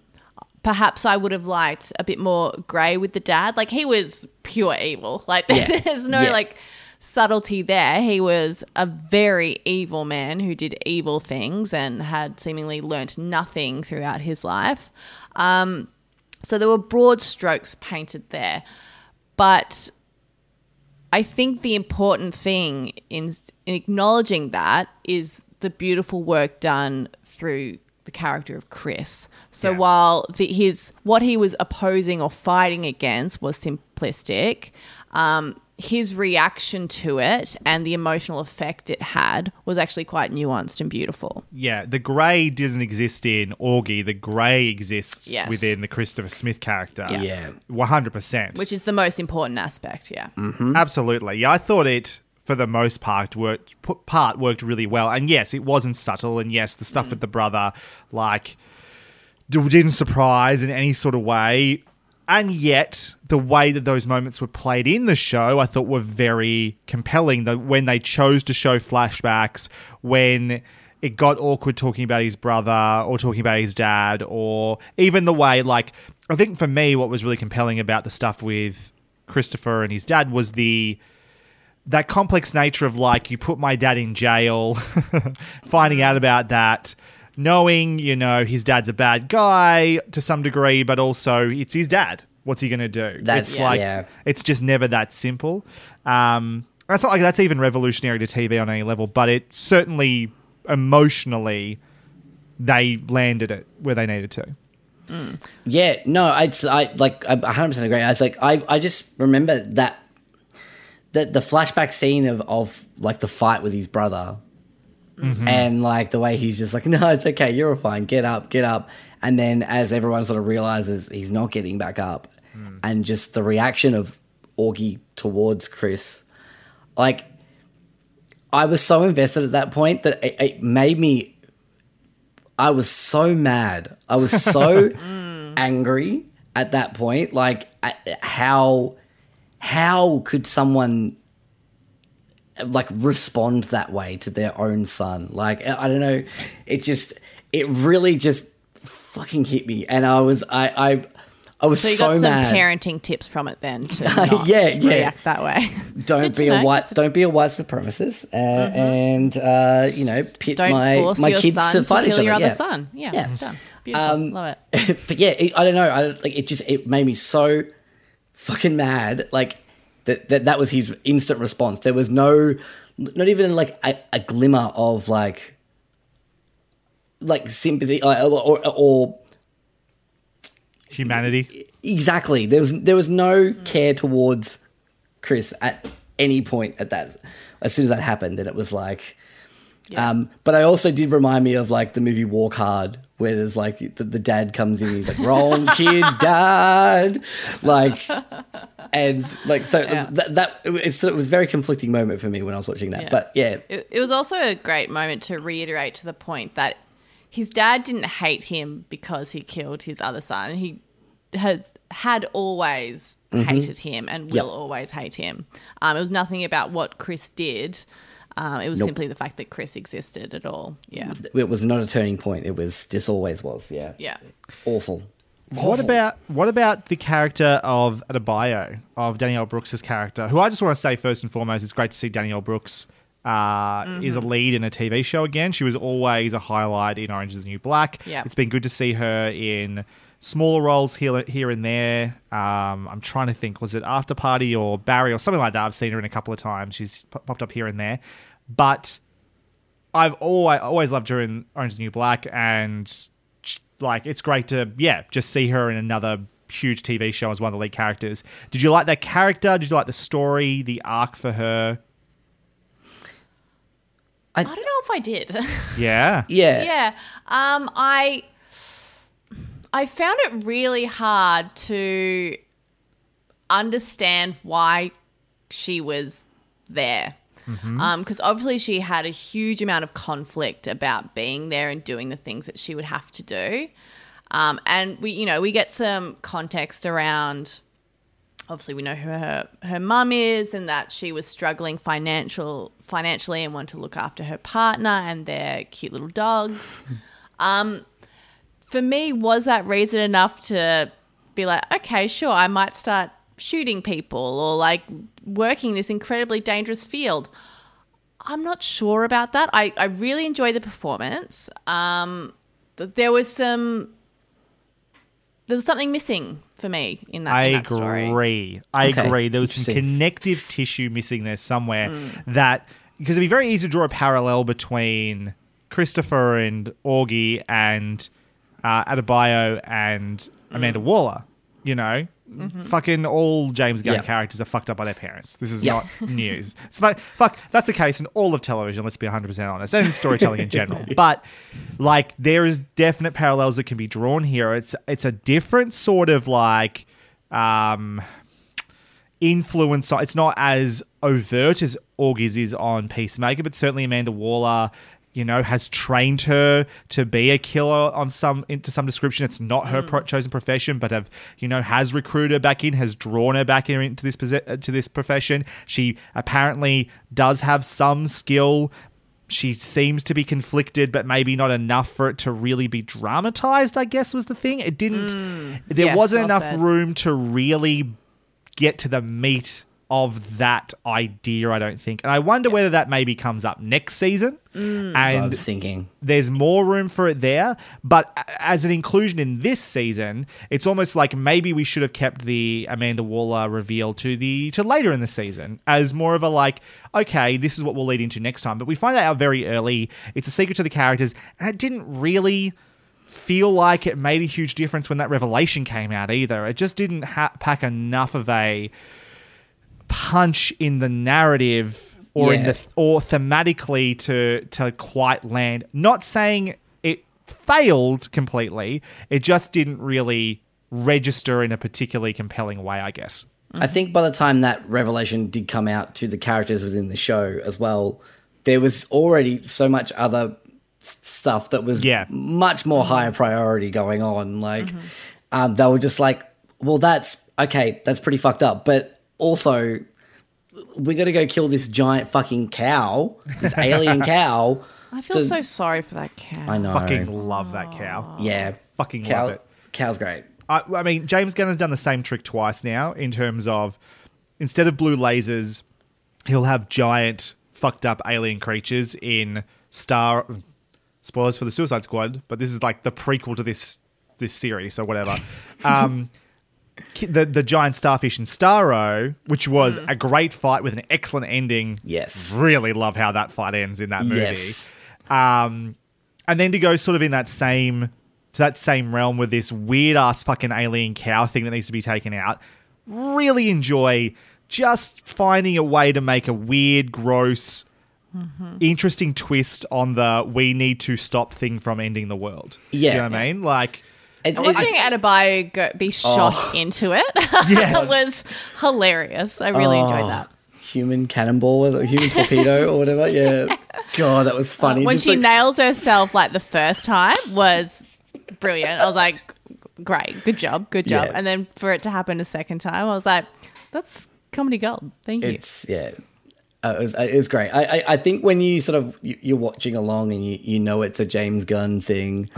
perhaps I would have liked a bit more grey with the dad. Like he was pure evil. Like there's, Yeah. there's no Yeah. like subtlety there. He was a very evil man who did evil things and had seemingly learnt nothing throughout his life. Um, so there were broad strokes painted there. But I think the important thing in, in acknowledging that is the beautiful work done through the character of Chris. So Yeah. while the, his what he was opposing or fighting against was simplistic, um, his reaction to it and the emotional effect it had was actually quite nuanced and beautiful. Yeah, the grey doesn't exist in Augie. The grey exists Yes. within the Christopher Smith character. Yeah. Yeah. one hundred percent. Which is the most important aspect, yeah. Absolutely. Yeah, I thought it for the most part worked part worked really well. And yes, it wasn't subtle and yes, the stuff mm. with the brother like didn't surprise in any sort of way. And yet, the way that those moments were played in the show, I thought were very compelling. The, when they chose to show flashbacks, when it got awkward talking about his brother or talking about his dad, or even the way, like, I think for me, what was really compelling about the stuff with Christopher and his dad was the that complex nature of like you put my dad in jail, finding out about that, knowing you know his dad's a bad guy to some degree, but also it's his dad. What's he going to do? That's- it's like yeah. it's just never that simple. Um, that's not like that's even revolutionary to TV on any level, but it certainly emotionally they landed it where they needed to. Yeah, no, it's I like I 100 percent agree. I was like I I just remember that that the flashback scene of of like the fight with his brother, mm-hmm. and like the way he's just like, no, it's okay, you're fine, get up, get up, and then as everyone sort of realizes he's not getting back up, mm. and just the reaction of Augie towards Chris, like I was so invested at that point that it, it made me I was so mad. I was so mm. angry at that point. Like, at how how could someone like respond that way to their own son? Like, I don't know. It just it really just fucking hit me, and I was I I I was So you so, got some mad. parenting tips from it then to not Yeah, yeah. react that way. don't be a know, white don't be a white supremacist uh, and uh, you know pit Don't my force my your kids son to fight kill each other your other yeah. son. Yeah, Yeah. done. Beautiful. Love it. but yeah, it, I don't know. I like it. Just it made me so fucking mad. Like that. That that was his instant response. There was no, not even like a, a glimmer of like, like sympathy or, or, or Humanity. exactly. There was there was no care towards Chris at any point at that. As soon as that happened, and it was like. Um, but I also did remind me of like the movie Walk Hard, where there's like the, the dad comes in, he's like, "Wrong kid, dad," like, and like so that that it was, it was a very conflicting moment for me when I was watching that. Yeah. But yeah, It, it was also a great moment to reiterate to the point that his dad didn't hate him because he killed his other son. He had had always hated him and will Yep. always hate him. Um, it was nothing about what Chris did. Um, it was Nope. simply the fact that Chris existed at all. Yeah, it was not a turning point. It was just always was. Yeah, yeah. awful. What about what about the character of Adebayo of Danielle Brooks's character? Who I just want to say first and foremost, it's great to see Danielle Brooks uh, is a lead in a TV show again. She was always a highlight in Orange Is the New Black. Yeah. it's been good to see her in smaller roles here here and there. Um, I'm trying to think, was it After Party or Barry or something like that? I've seen her in a couple of times. She's popped up here and there, but I've always always loved her in Orange is the New Black, and like it's great to yeah just see her in another huge TV show as one of the lead characters. Did you like that character? Did you like the story, the arc for her? I don't know if I did. Yeah, Yeah. yeah. Um, I I found it really hard to understand why she was there. Because obviously she had a huge amount of conflict about being there and doing the things that she would have to do. Um, and we, you know, we get some context around. Obviously, we know who her her mum is, and that she was struggling financial financially and wanted to look after her partner and their cute little dogs. um, for me, was that reason enough to be like, okay, sure, I might start shooting people or like working this incredibly dangerous field? I'm not sure about that. I, I really enjoy the performance. Um, there was some there was something missing for me in that. I in that story. agree. I Okay, agree. There was some connective tissue missing there somewhere Mm. that because it'd be very easy to draw a parallel between Christopher and Augie and uh, Adebayo and Amanda Mm. Waller. You know, Mm-hmm. fucking all James Gunn Yeah. characters are fucked up by their parents. This is Yeah. not news. It's fuck, fuck, that's the case in all of television. Let's be 100% honest, and storytelling in general. But like, there is definite parallels that can be drawn here. It's it's a different sort of like um, influence. It's not as overt as Augie's is on Peacemaker, but certainly Amanda Waller. You know, has trained her to be a killer on some into some description. It's not her pro- chosen profession, but have you know has recruited her back in, has drawn her back in into this uh, to this profession. She apparently does have some skill. She seems to be conflicted, but maybe not enough for it to really be dramatized. I guess was the thing. It didn't. there Yes, wasn't well enough said. room to really get to the meat of that idea, I don't think. And I wonder whether that maybe comes up next season. Mm. That's what I and thinking. there's more room for it there. But as an inclusion in this season, it's almost like maybe we should have kept the Amanda Waller reveal to the to later in the season as more of a like, okay, this is what we'll lead into next time. But we find that out very early. It's a secret to the characters, and it didn't really feel like it made a huge difference when that revelation came out either. It just didn't ha- pack enough of a punch in the narrative or in the or thematically to to quite land. Not saying it failed completely. It just didn't really register in a particularly compelling way, I guess. I think by the time that revelation did come out to the characters within the show as well, there was already so much other stuff that was Yeah. much more higher priority going on. Like, um, they were just like, well, that's okay, that's pretty fucked up. But also, we got to go kill this giant fucking cow, this alien cow. I feel Does- so sorry for that cow. I know. Fucking love that cow. yeah. Fucking cow, love it. Cow's great. I, I mean, James Gunn has done the same trick twice now in terms of instead of blue lasers, he'll have giant fucked up alien creatures in Star. Spoilers for the Suicide Squad, but this is like the prequel to this this series or whatever. Um, ki- the the giant starfish in Starro, which was a great fight with an excellent ending. Yes. really love how that fight ends in that movie. Yes. Um, and then to go sort of in that same to that same realm with this weird ass fucking alien cow thing that needs to be taken out. Really enjoy just finding a way to make a weird, gross, interesting twist on the we need to stop thing from ending the world. Yeah. you know what I mean? Like, It's, And Watching Adebayo go, be shot Oh. into it Yes. was hilarious. I really enjoyed Oh, that. Human cannonball, it? human torpedo, or whatever. Yeah. God, that was funny. when Just she like- nails herself like the first time was brilliant. I was like, great, good job, good job. Yeah. And then for it to happen a second time, I was like, that's comedy gold. Thank you. It's yeah. Uh, it, was, it was great. I, I I think when you sort of you, you're watching along and you, you know it's a James Gunn thing,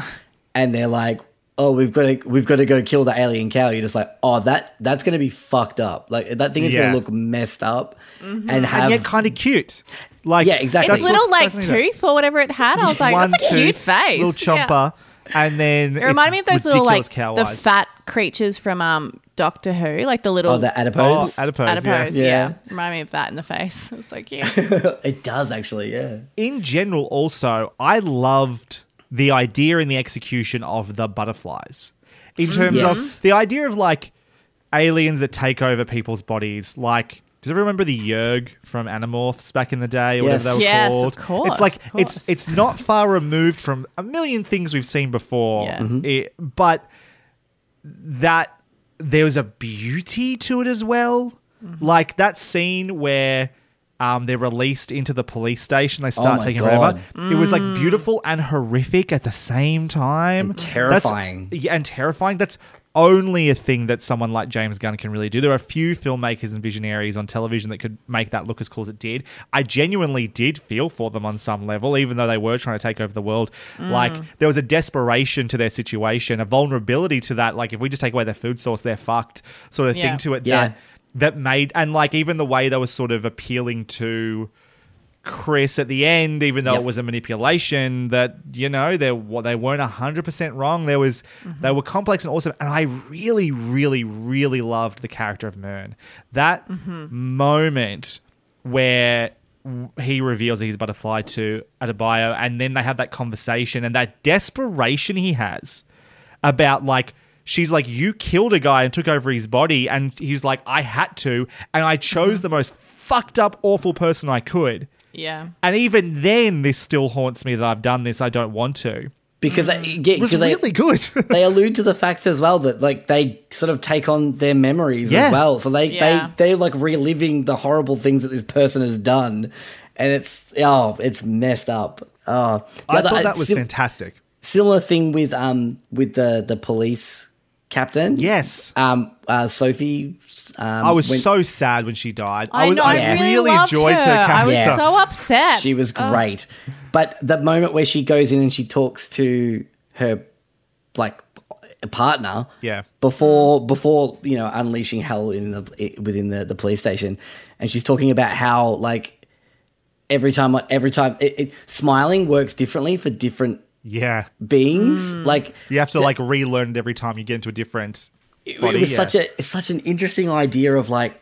and they're like, "Oh, we've got to we've got to go kill the alien cow." You're just like, "Oh, that that's gonna be fucked up. Like that thing is Yeah. gonna look messed up and have and yet kind of cute. Like, Yeah, exactly. its that's little like tooth or whatever it had, I was like, One that's a cute tooth, face. little Yeah. chomper. and then It reminded me of those little like cow the fat creatures from um Doctor Who, like the little Oh, the adipose. Oh, adipose, adipose. yeah. Yeah. Yeah. remind me of that in the face. It's so cute. it does actually, yeah. in general, also, I loved the idea and the execution of the butterflies. In terms Yes. of the idea of like aliens that take over people's bodies, like. Does everyone remember the Yeerk from Animorphs back in the day, or Yes. whatever they were Yes, of called? course, It's like of it's it's not far removed from a million things we've seen before, Yeah. Mhm. It- but that there was a beauty to it as well. Mm-hmm. Like that scene where um, they're released into the police station, they start Oh taking God. over. It was like Mm. beautiful and horrific at the same time. And terrifying. That's, yeah, and terrifying. That's only a thing that someone like James Gunn can really do. There are a few filmmakers and visionaries on television that could make that look as cool as it did. I genuinely did feel for them on some level, even though they were trying to take over the world. Like there was a desperation to their situation, a vulnerability to that. Like if we just take away their food source, they're fucked. Sort of Yeah. thing to it. Yeah. That that made and like even the way they were sort of appealing to Chris at the end, even though Yep. it was a manipulation, that you know they they weren't hundred percent wrong. There was mm-hmm. they were complex and awesome, and I really, really, really loved the character of Murn. That mm-hmm. moment where he reveals that he's a butterfly to Adebayo, and then they have that conversation and that desperation he has about like she's like you killed a guy and took over his body and he's like I had to and I chose the most fucked up awful person I could yeah. and even then this still haunts me that I've done this I don't want to Because they, yeah, it was 'cause they, really good they allude to the fact as well that like they sort of take on their memories Yeah. as well. So they Yeah. they they're like reliving the horrible things that this person has done, and it's oh it's messed up. Oh, I other- thought that was sim- fantastic Similar thing with um with the the police captain. yes Um, uh, Sophie. Um, I was when- so sad when she died I, was, know. I really, loved enjoyed her, her. I was character so upset. She was great. But the moment where she goes in and she talks to her like partner, Yeah. before before you know unleashing hell in the within the the police station, and she's talking about how like every time every time it, it, smiling works differently for different yeah beings. Hmm. Like you have to like relearn it every time you get into a different it, body, it was yeah. such a it's such an interesting idea of like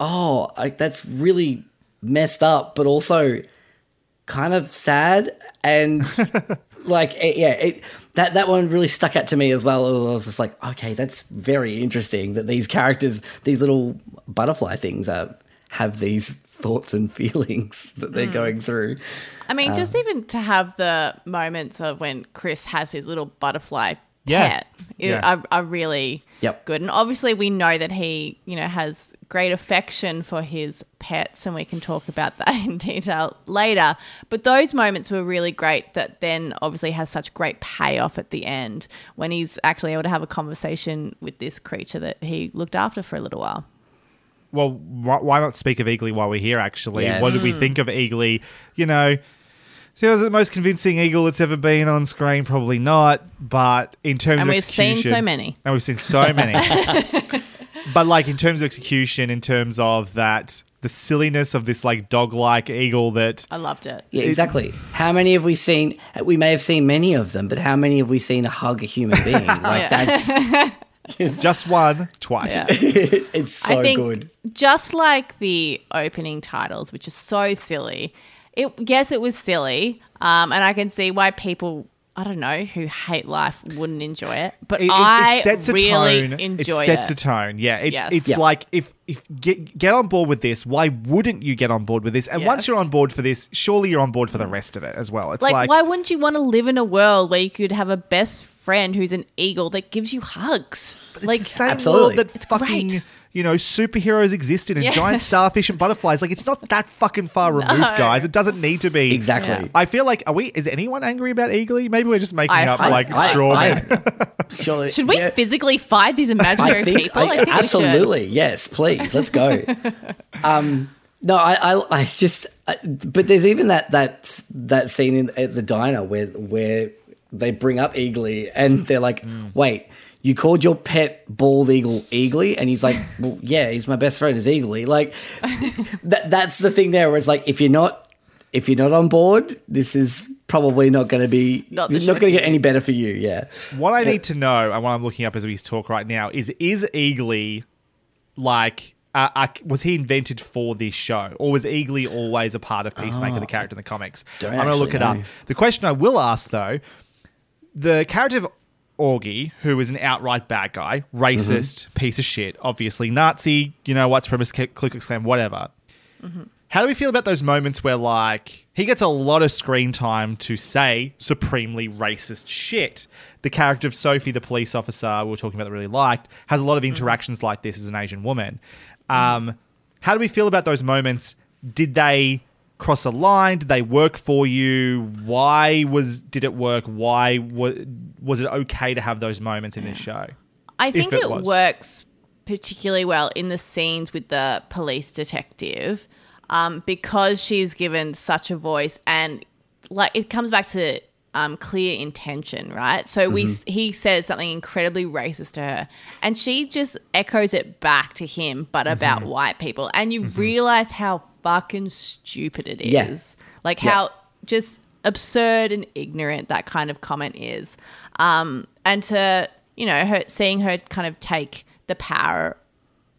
oh like that's really messed up but also kind of sad and like it, yeah it, that that one really stuck out to me as well i was just like okay that's very interesting that these characters these little butterfly things are have these thoughts and feelings that Mm. they're going through I mean, just Um, even to have the moments of when Chris has his little butterfly Yeah. pet you Yeah. are, are really Yep. good. And obviously, we know that he, you know, has great affection for his pets, and we can talk about that in detail later. But those moments were really great. That then obviously has such great payoff at the end when he's actually able to have a conversation with this creature that he looked after for a little while. Well, why, why not speak of Eagly while we're here? Actually, Yes. what did we think of Eagly? You know, so was it the most convincing eagle that's ever been on screen? Probably not. But in terms And of we've seen execution, so many. and we've seen so many. but like in terms of execution, in terms of that, the silliness of this like dog-like eagle that I loved it. yeah exactly how many have we seen we may have seen many of them but how many have we seen hug a human being like Yeah. that's just one twice. it's so I think good just like the opening titles, which is so silly. It yes, it was silly, um, and I can see why people I don't know who hate life wouldn't enjoy it. But It, it- it I sets a really tone. enjoy it sets it. a tone. Yeah, it, Yes. it's Yeah. like if if get get on board with this, why wouldn't you get on board with this? And once you're on board for this, surely you're on board for the rest of it as well. It's like, like, why wouldn't you want to live in a world where you could have a best friend who's an eagle that gives you hugs? it's like the same Absolutely. world that It's fucking great. you know superheroes existed and Yes. giant starfish and butterflies. Like it's not that fucking far removed, guys. It doesn't need to be Exactly. Yeah. I feel like are we? Is anyone angry about Eagly? Maybe we're just making I- up I- like I- straw I- men. surely should we yeah. physically fight these imaginary I think, people? I, I, think we should. absolutely, yes, please, let's go. um, no, I, I, I just, I, but there's even that that that scene in at the diner where where they bring up Eagly and they're like, Mm. wait. You called your pet bald eagle Eagly, and he's like, "Well, yeah, he's my best friend, is Eagly." Like, that, that's the thing there, where it's like, if you're not if you're not on board, this is probably not going to be Not not, the not show going to get any better for you. Yeah. What I need to know, and what I'm looking up as we talk right now, is is Eagly like uh, uh, was he invented for this show, or was Eagly always a part of Peacemaker, the character in the comics? Don't I'm going to look it actually up. The question I will ask though, the character of Augie, who is an outright bad guy, racist, Mm-hmm. piece of shit, obviously Nazi, you know, white supremacist, click exclaim, whatever. How do we feel about those moments where, like, he gets a lot of screen time to say supremely racist shit? The character of Sophie, the police officer we were talking about that really liked, has a lot of interactions like this as an Asian woman. Um, how do we feel about those moments? Did they cross a line? Did they work for you? Why was did it work? Why was was it okay to have those moments in this show? I think it it, works particularly well in the scenes with the police detective um, because she's given such a voice and like it comes back to um, clear intention, right? So we he says something incredibly racist to her, and she just echoes it back to him, but about white people, and you realize how fucking stupid it is, Yeah. like Yeah. how just absurd and ignorant that kind of comment is, um, and to you know her seeing her kind of take the power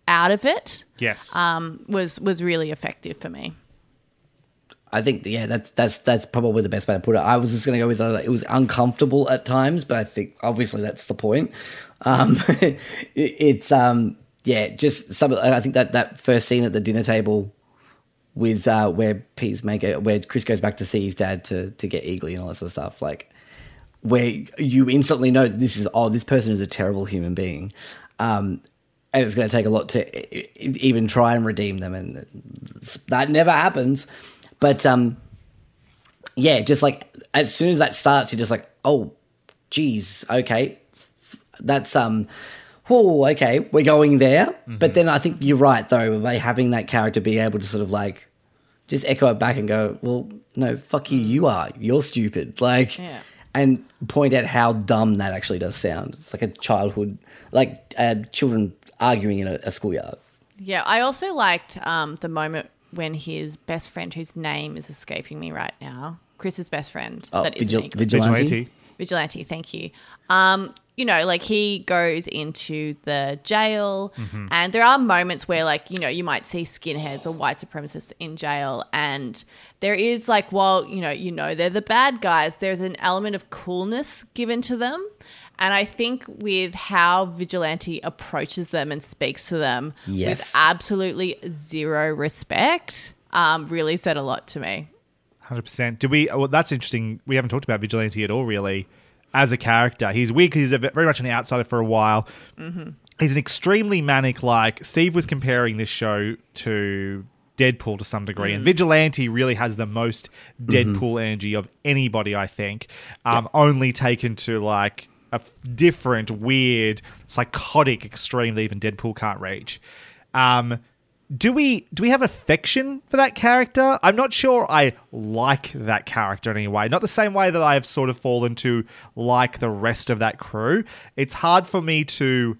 out of it Yes. um, was was really effective for me. I think yeah, that's that's that's probably the best way to put it. I was just going to go with uh, it was uncomfortable at times, but I think obviously that's the point. Um, it, it's um, yeah, just some. I think that that first scene at the dinner table with uh, where Peacemaker, where Chris goes back to see his dad to to get Eagly and all that sort of stuff, like where you instantly know that this is oh, this person is a terrible human being. Um, and it's going to take a lot to even try and redeem them, and that never happens. But um, yeah, just like as soon as that starts, you're just like, oh, geez, okay, that's um, oh, okay, we're going there. But then I think you're right though by having that character be able to sort of like just echo it back and go, well, no, fuck you, you are, you're stupid, like, Yeah. and point out how dumb that actually does sound. It's like a childhood, like uh, children arguing in a, a schoolyard. Yeah, I also liked um, the moment when his best friend, whose name is escaping me right now, Chris's best friend, Oh, that isn't vigil- vigilante. Vigilante. Vigilante, thank you. Um, you know, like he goes into the jail, and there are moments where, like, you know, you might see skinheads or white supremacists in jail, and there is like, while you know, you know, they're the bad guys. There's an element of coolness given to them, and I think with how Vigilante approaches them and speaks to them Yes. with absolutely zero respect, um, really said a lot to me. Hundred percent. Do we? Well, that's interesting. We haven't talked about Vigilante at all, really, as a character. He's weird 'cause he's a, very much an outsider for a while. He's an extremely manic. Like Steve was comparing this show to Deadpool to some degree, and Vigilante really has the most Deadpool energy of anybody. I think, um, only taken to like a f- different, weird, psychotic extreme that even Deadpool can't reach. Um, do we do we have affection for that character? I'm not sure I like that character in any way. Not the same way that I have sort of fallen to like the rest of that crew. It's hard for me to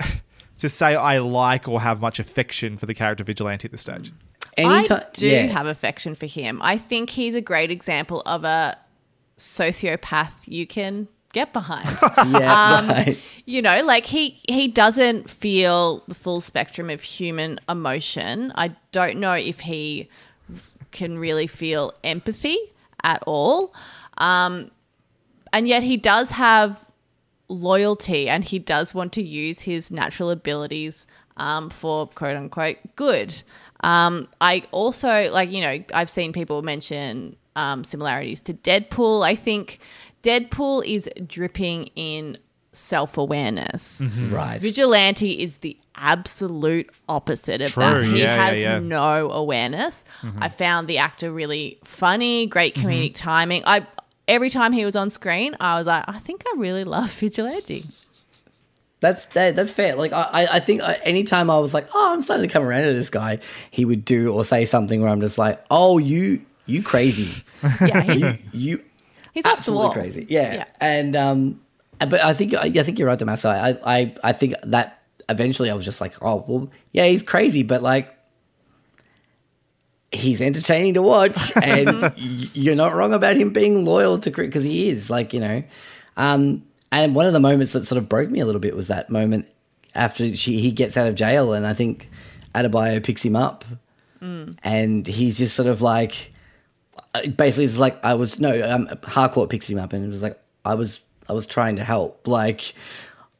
to say I like or have much affection for the character Vigilante at this stage. Anytime, I do yeah. have affection for him. I think he's a great example of a sociopath you can get behind. yeah, Um, right. you know, like he he doesn't feel the full spectrum of human emotion. I don't know if he can really feel empathy at all. Um, and yet he does have loyalty and he does want to use his natural abilities um, for quote unquote good. Um, I also like, you know, I've seen people mention um, similarities to Deadpool. I think Deadpool is dripping in self awareness. Mm-hmm. right. Vigilante is the absolute opposite of True, that. He yeah, yeah, has yeah. no awareness. Mm-hmm. I found the actor really funny, great mm-hmm. comedic timing. I every time he was on screen, I was like, I think I really love Vigilante. That's that, that's fair. Like I, I- I think I, anytime I was like, oh, I'm starting to come around to this guy, he would do or say something where I'm just like, oh, you you crazy, Yeah, you you he's absolutely crazy, yeah. Yeah. And um, but I think I, think you're right, Damaso. I, I I think that eventually I was just like, oh, well, yeah, he's crazy, but like. he's entertaining to watch, and you're not wrong about him being loyal to Chris because he is. Like you know, um, and one of the moments that sort of broke me a little bit was that moment after she he gets out of jail, and I think Adebayo picks him up, and he's just sort of like basically it's like I was no um, Harcourt picks him up and it was like I was I was trying to help like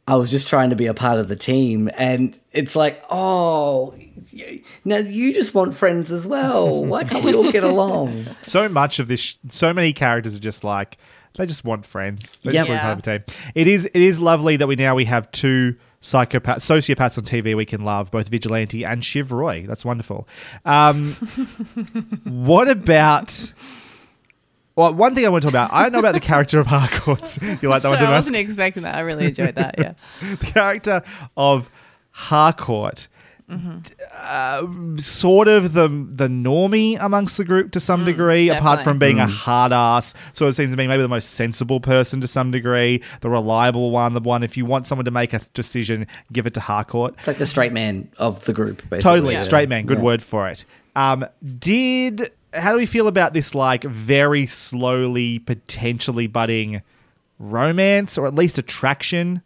I was just trying to be a part of the team and it's like oh y- now you just want friends as well why can't we all get along so much of this, sh- so many characters are just like they just want friends. They Yep. just want Yeah. part of a team. It is it is lovely that we now we have two psychopaths, sociopaths on TV we can love, both Vigilante and Shiv Roy. That's wonderful. Um, what about? Well, one thing I want to talk about. I don't know about the character of Harcourt. You like that So one, I wasn't expecting that. I really enjoyed that. Yeah. the character of Harcourt, Mm-hmm. uh, sort of the the normie amongst the group to some degree, apart Mm, from being a hard ass. So it seems to me maybe the most sensible person to some degree, the reliable one, the one if you want someone to make a decision, give it to Harcourt. it's like the straight man of the group basically Totally, Yeah. straight man. Good Yeah. word for it. Um, did how do we feel about this? Like very slowly, potentially budding romance, or at least attraction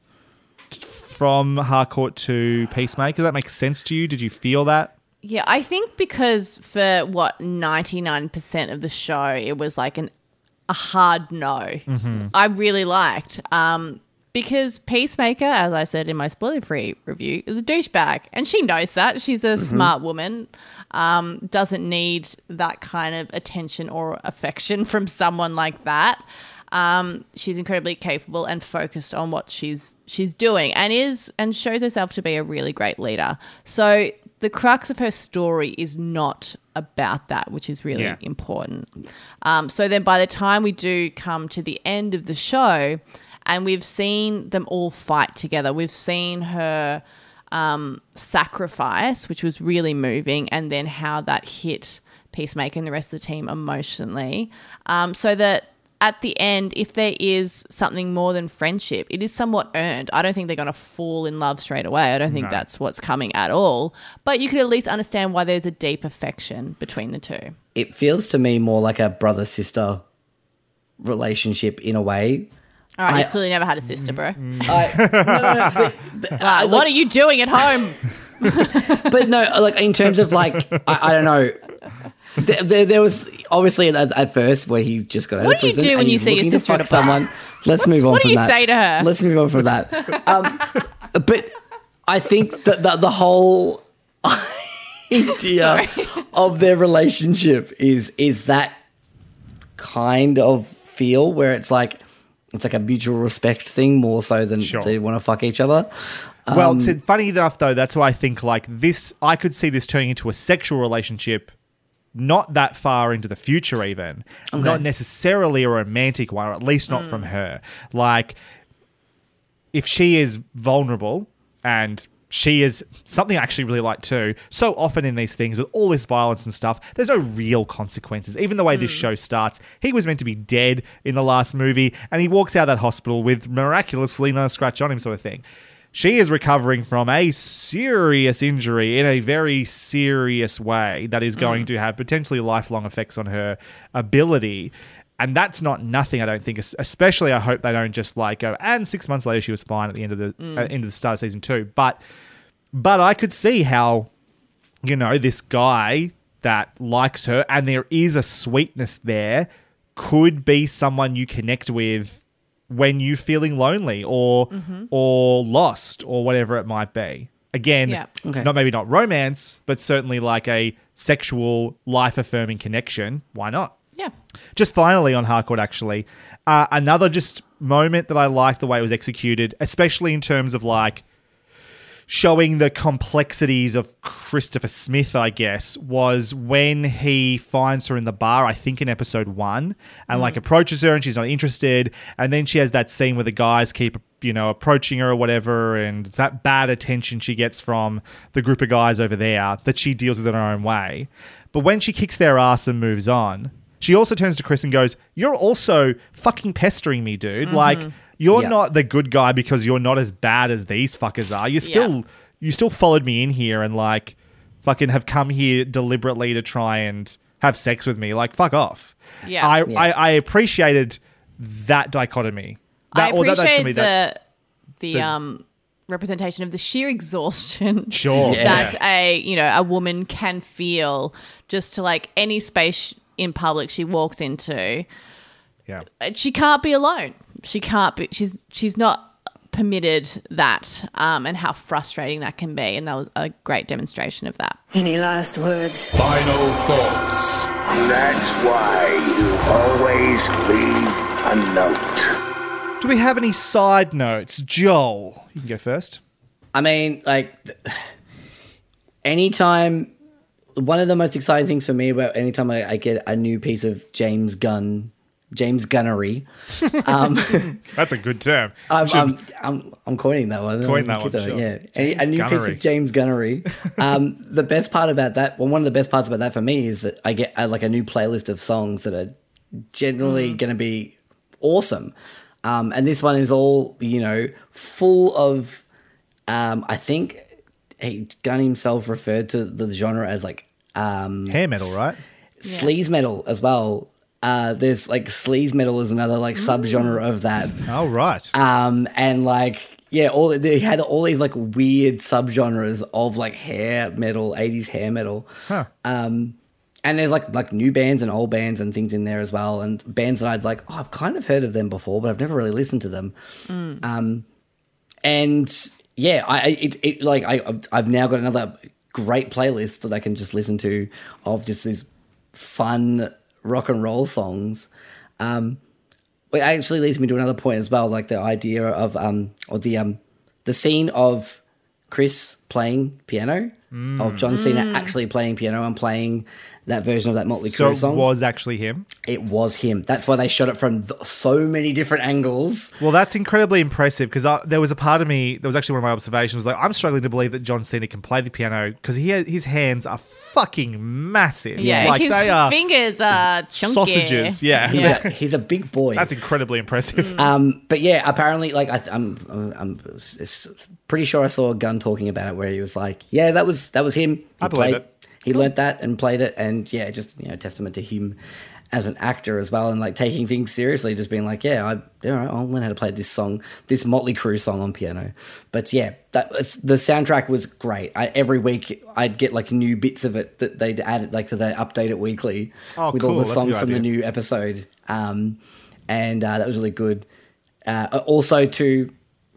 from Harcourt to Peacemaker. Does that make sense to you? Did you feel that? Yeah, I think because for what ninety nine percent of the show, it was like an a hard no. I really liked um, because Peacemaker, as I said in my spoiler free review, is a douchebag, and she knows that. She's a smart woman. Um, doesn't need that kind of attention or affection from someone like that. Um, she's incredibly capable and focused on what she's she's doing, and is and shows herself to be a really great leader. So the crux of her story is not about that, which is really Yeah. important. Um, so then, by the time we do come to the end of the show, and we've seen them all fight together, we've seen her um, sacrifice, which was really moving, and then how that hit Peacemaker and the rest of the team emotionally. Um, so that at the end, if there is something more than friendship, it is somewhat earned. I don't think they're going to fall in love straight away. I don't think that's what's coming at all. But you could at least understand why there's a deep affection between the two. it feels to me more like a brother sister relationship in a way All right, I- you clearly never had a sister, bro. Mm. I, no, no, no, but, but, uh, ah, Wow, I- what are you doing at home? but no, like in terms of like, I, I don't know. There, there, there was obviously at, at first where he just got out What of prison. What do you prison. do when you he's see your looking to sister fuck someone. Let's move on what do you that. say to her? Let's move on from that. Um, but I think that the, the whole idea of their relationship is is that kind of feel where it's like it's like a mutual respect thing more so than Sure. they want to fuck each other. Well, see, funny enough though, that's why I think like this. I could see this turning into a sexual relationship, not that far into the future, even not necessarily a romantic one, or at least not from mm. her. Like, if she is vulnerable and she is something I actually really like too. So often in these things with all this violence and stuff, there's no real consequences. Even the way this mm. show starts, he was meant to be dead in the last movie, and he walks out of that hospital with miraculously no scratch on him, sort of thing. She is recovering from a serious injury in a very serious way that is going to have potentially lifelong effects on her ability. And that's not nothing, I don't think. Especially, I hope they don't just like go. And six months later, she was fine at the end of the uh, end of the start of season two. But, but I could see how, you know, this guy that likes her, and there is a sweetness there, could be someone you connect with when you feeling lonely or or lost or whatever it might be. Again, Yeah. Okay. not maybe not romance, but certainly like a sexual life affirming connection. Why not? Yeah. Just finally on Harcourt, actually, uh, another just moment that I liked the way it was executed, especially in terms of like showing the complexities of Christopher Smith, I guess, was when he finds her in the bar, I think in episode one, and like mm-hmm. approaches her and she's not interested. And then she has that scene where the guys keep, you know, approaching her or whatever. And it's that bad attention she gets from the group of guys over there that she deals with in her own way. But when she kicks their ass and moves on, she also turns to Chris and goes, You're also fucking pestering me, dude. Like, mm-hmm. You're Yeah. not the good guy because you're not as bad as these fuckers are. You still you still followed me in here and like fucking have come here deliberately to try and have sex with me. Like, fuck off. Yeah. I, Yeah. I, I appreciated that dichotomy. That, I or that appreciate dichotomy, the, that- the the- um representation of the sheer exhaustion Sure. that a you know a woman can feel just to like any space in public she walks into. Yeah. She can't be alone. She can't be. She's she's not permitted that, um, and how frustrating that can be. And that was a great demonstration of that. Any last words? Final thoughts. That's why you always leave a note. Do we have any side notes? Joel, you can go first. I mean, like, anytime, one of the most exciting things for me about anytime I, I get a new piece of James Gunn, James Gunnery, um, That's a good term. I'm, I'm, I'm, I'm coining that one. Coin that Keep one, sure. Yeah, a, a James new piece of James Gunnery. Um, the best part about that, well, one of the best parts about that for me is that I get uh, like a new playlist of songs that are generally going to be awesome. Um, and this one is all you know, full of. Um, I think he, Gunn himself referred to the genre as like um, Hair metal, right? sleaze metal as well. Uh, there's like sleaze metal is another like subgenre of that. Oh, right. Um, and like, yeah, all they had all these like weird subgenres of like hair metal, 80s hair metal. Huh. Um, and there's like like new bands and old bands and things in there as well, and bands that I'd like. Oh, I've kind of heard of them before, but I've never really listened to them. Um, and yeah, I I- it, it like I I've- I've now got another great playlist that I can just listen to of just these fun rock and roll songs. Um, it actually leads me to another point as well, like the idea of um or the um the scene of Chris playing piano, of John Cena Mm. actually playing piano and playing that version of that Motley So Crue it song. was actually him. It was him. That's why they shot it from th- so many different angles. Well, that's incredibly impressive because there was a part of me that was actually one of my observations. Was like, I'm struggling to believe that John Cena can play the piano because he his hands are fucking massive. Yeah, like his they are fingers are chunky. sausages. Yeah, He's, a, he's a big boy. that's incredibly impressive. Um, but yeah, apparently, like I, th- I'm, I'm, I'm s- s- pretty sure I saw a gun talking about it where he was like, "Yeah, that was that was him. He I believe played, it. He learnt that and played it, and yeah, just you know, testament to him as an actor as well, and like taking things seriously, just being like, yeah, I, all right, I'll learn how to play this song, this Motley Crue song on piano. But yeah, that the soundtrack was great. I, every week I'd get like new bits of it that they'd add, like so they update it weekly Oh, with cool. all the That's a good songs from the new episode. Um, and uh, that was really good. Uh, also, to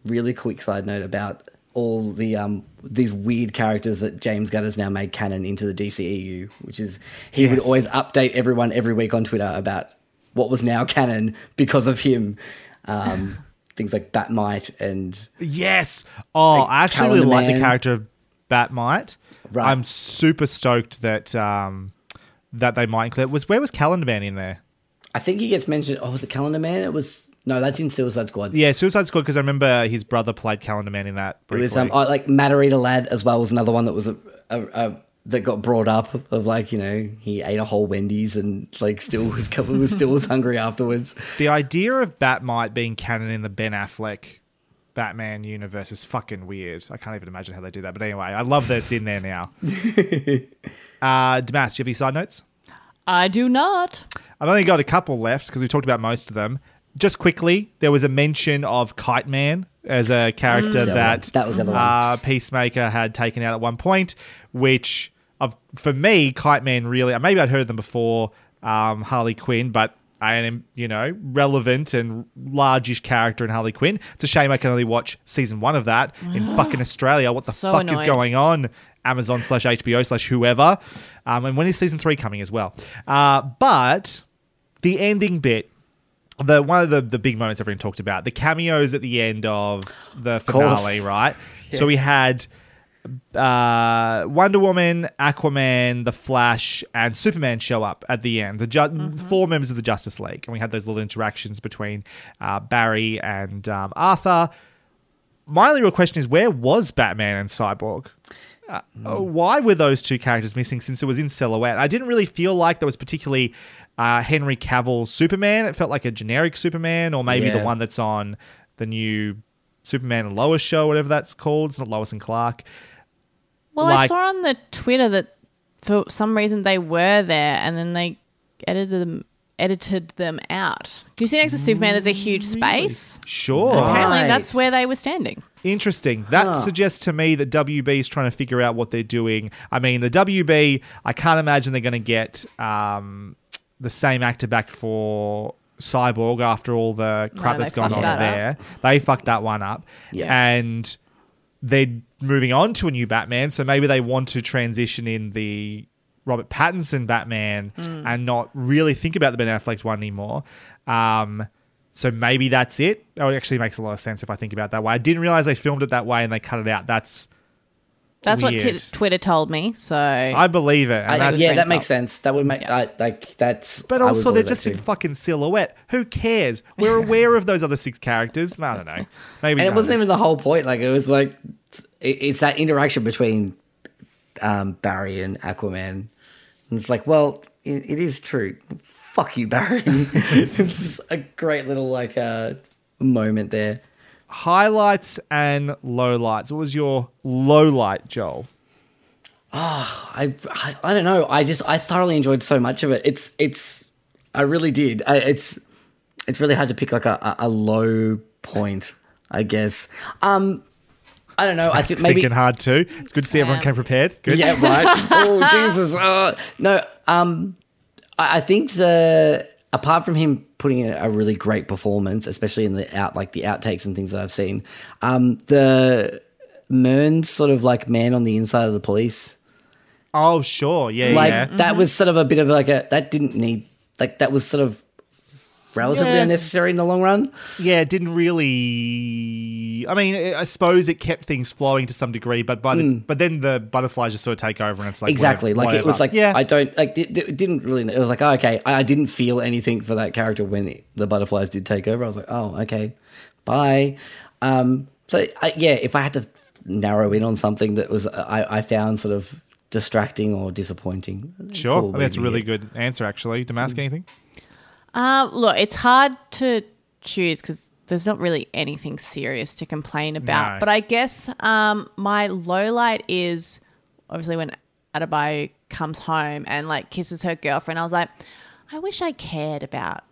really quick side note about all the um, these weird characters that James Gunn has now made canon into the DCEU, which is he would always update everyone every week on Twitter about what was now canon because of him. Um, things like Bat-Mite and Yes. Oh, Like I actually Calendar really like the character of Bat-Mite. Right. I'm super stoked that um, that they might include. Was where was Calendar Man in there? I think he gets mentioned. Oh, was it Calendar Man? It was no, that's in Suicide Squad. Yeah, Suicide Squad because I remember his brother played Calendar Man in that. It was um, oh, like Matter-Eater Lad as well was another one that was a, a, a that got brought up of like you know he ate a whole Wendy's and like still was was still was hungry afterwards. the idea of Bat-Mite being canon in the Ben Affleck Batman universe is fucking weird. I can't even imagine how they do that. But anyway, I love that it's in there now. uh, Damas, do you have any side notes? I do not. I've only got a couple left because we talked about most of them. Just quickly, there was a mention of Kite Man as a character Mm. that That was uh, Peacemaker had taken out at one point, which of for me, Kite Man really maybe I'd heard them before um, Harley Quinn, but I am you know relevant and largish character in Harley Quinn. It's a shame I can only watch season one of that in fucking Australia. What the So fuck is going on? Amazon slash HBO slash whoever. Um, and when is season three coming as well? Uh, but the ending bit, the one of the, the big moments everyone talked about, the cameos at the end of the course. finale, right? So we had uh, Wonder Woman, Aquaman, The Flash, and Superman show up at the end. The ju- four members of the Justice League, and we had those little interactions between uh, Barry and um, Arthur. My only real question is, where was Batman and Cyborg? Uh, why were those two characters missing since it was in silhouette? I didn't really feel like that was particularly uh, Henry Cavill Superman. It felt like a generic Superman, or maybe the one that's on the new Superman and Lois show, whatever that's called. It's not Lois and Clark. Well, I saw on the Twitter that for some reason they were there and then they edited them edited them out. Do you see next to Superman there's a huge space? Sure. Apparently that's where they were standing. Interesting. That Huh. suggests to me that WB is trying to figure out what they're doing. I mean, the WB, I can't imagine they're going to get um, the same actor back for Cyborg after all the crap they that's gone on that there. They fucked that one up. Yeah. And they're moving on to a new Batman, so maybe they want to transition in the Robert Pattinson Batman and not really think about the Ben Affleck one anymore. Um, so maybe that's it. Oh, it actually makes a lot of sense if I think about that way. I didn't realize they filmed it that way and they cut it out. That's That's what t- Twitter told me. So I believe it. I- that's- yeah, sense that makes up. sense. That would make I, like that's. But also, they're just in fucking silhouette. Who cares? We're aware of those other six characters. I don't know. Maybe and it wasn't even the whole point. Like it was like it, it's that interaction between um, Barry and Aquaman. And it's like, well, it, it is true. Fuck you, Barry. it's a great little like uh, moment there. Highlights and lowlights. What was your low light, Joel? I, I I don't know. I just I thoroughly enjoyed so much of it. It's it's I really did. I, it's it's really hard to pick like a, a, a low point. I guess. Um, I don't know. I think maybe thinking hard too. It's good to see everyone came prepared. Good. Yeah, right. oh Jesus! Uh, no, um, I, I think the apart from him putting in a really great performance, especially in the out like the outtakes and things that I've seen, um, the Murn's sort of like man on the inside of the police, Oh, sure. Yeah, like yeah. that was sort of a bit of like a that didn't need like that was sort of relatively Yeah. unnecessary in the long run. Yeah, it didn't really. I mean, I suppose it kept things flowing to some degree, but by the but then the butterflies just sort of take over, and it's like Hmm. exactly whatever- like it was like yeah, i don't like it, it didn't really it was like oh, okay I, I didn't feel anything for that character when it, the butterflies did take over i was like oh okay bye um so I, yeah if i had to narrow in on something that was i, I found sort of distracting or disappointing sure. I think that's a really good answer, actually. Damask, anything? Uh, look, it's hard to choose because there's not really anything serious to complain about. No. But I guess um, my low light is obviously when Adebayo comes home and like kisses her girlfriend. I was like, I wish I cared about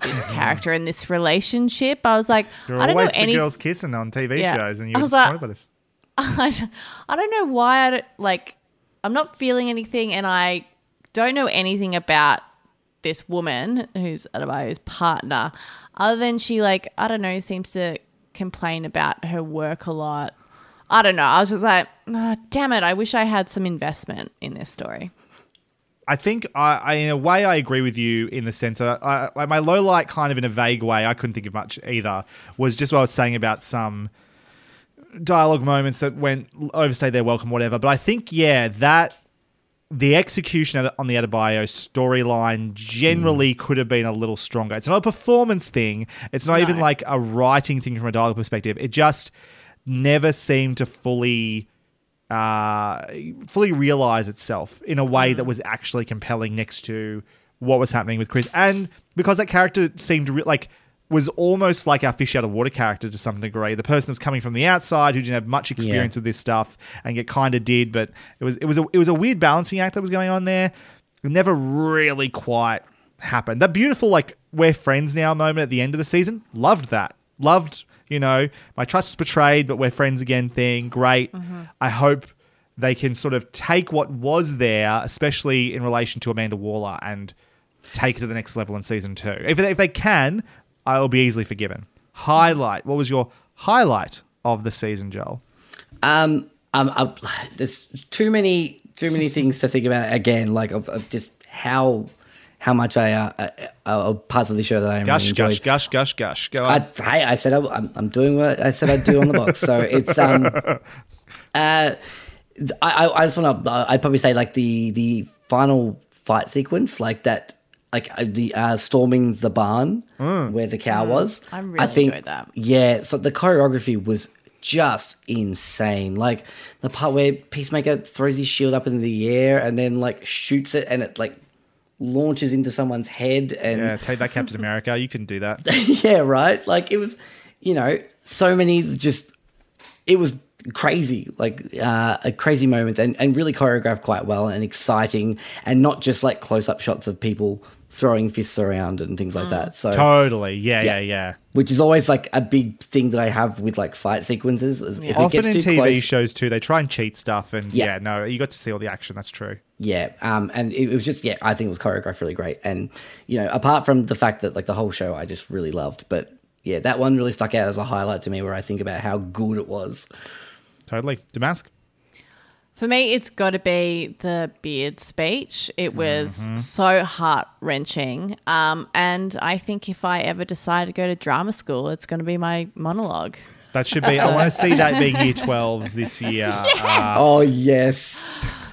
this character in this relationship. I was like, You're I don't know always the any. girls kissing on TV Yeah. shows, and you're disappointed like- by this. I don't, I don't know why I don't, like I'm not feeling anything and I don't know anything about this woman who's Adebayo's partner other than she like I don't know seems to complain about her work a lot. I don't know. I was just like, "Ah, damn it! I wish I had some investment in this story. I think I, I, in a way, I agree with you in the sense that I, like my low light, kind of in a vague way, I couldn't think of much either. Was just what I was saying about some dialogue moments that went overstayed their welcome, whatever. But I think, yeah, that the execution on the Adebayo storyline generally could have been a little stronger. It's not a performance thing. It's not even like a writing thing from a dialogue perspective. It just never seemed to fully uh, fully realize itself in a way that was actually compelling next to what was happening with Chris. And because that character seemed re- like was almost like our fish out of water character to some degree. The person that was coming from the outside who didn't have much experience with this stuff and it kind of did, but it was it was a it was a weird balancing act that was going on there. It never really quite happened. That beautiful like we're friends now moment at the end of the season, loved that. Loved, you know, my trust is betrayed, but we're friends again thing. Great. Mm-hmm. I hope they can sort of take what was there, especially in relation to Amanda Waller, and take it to the next level in season two. If they, if they can, I will be easily forgiven. Highlight. What was your highlight of the season, Joel? Um, um, uh, there's too many too many things to think about again. Like of, of just how how much I uh, uh, uh, parts of the show that I Gush, really enjoyed. gush, gush, gush, gush. Go on. hey, I said I, I'm, I'm doing what I said I'd do on the box. So it's um, uh, I, I I just want to. I'd probably say like the the final fight sequence, like that, like uh, the uh, storming the barn where the cow was. I really think, enjoyed that. Yeah, so the choreography was just insane. Like the part where Peacemaker throws his shield up in the air and then like shoots it, and it like launches into someone's head and yeah, take that, Captain America. You can do that. yeah, right. Like it was, you know, so many just. It was crazy, like uh, a crazy moments, and and really choreographed quite well and exciting, and not just like close up shots of people throwing fists around and things like that. So Totally. Yeah, yeah, Yeah. yeah. which is always like a big thing that I have with like fight sequences. is If it Often gets in too TV close, shows too, they try and cheat stuff, and yeah. Yeah. no, you got to see all the action. That's true. yeah, um, and it, it was just yeah, I think it was choreographed really great, and you know, apart from the fact that like the whole show I just really loved, but yeah, that one really stuck out as a highlight to me, where I think about how good it was. Totally. Damask. For me, it's got to be the beard speech. It was Mm-hmm. so heart wrenching. Um, and I think if I ever decide to go to drama school, it's going to be my monologue. That should be. I want to see that being year 12s this year. Uh, Oh yes,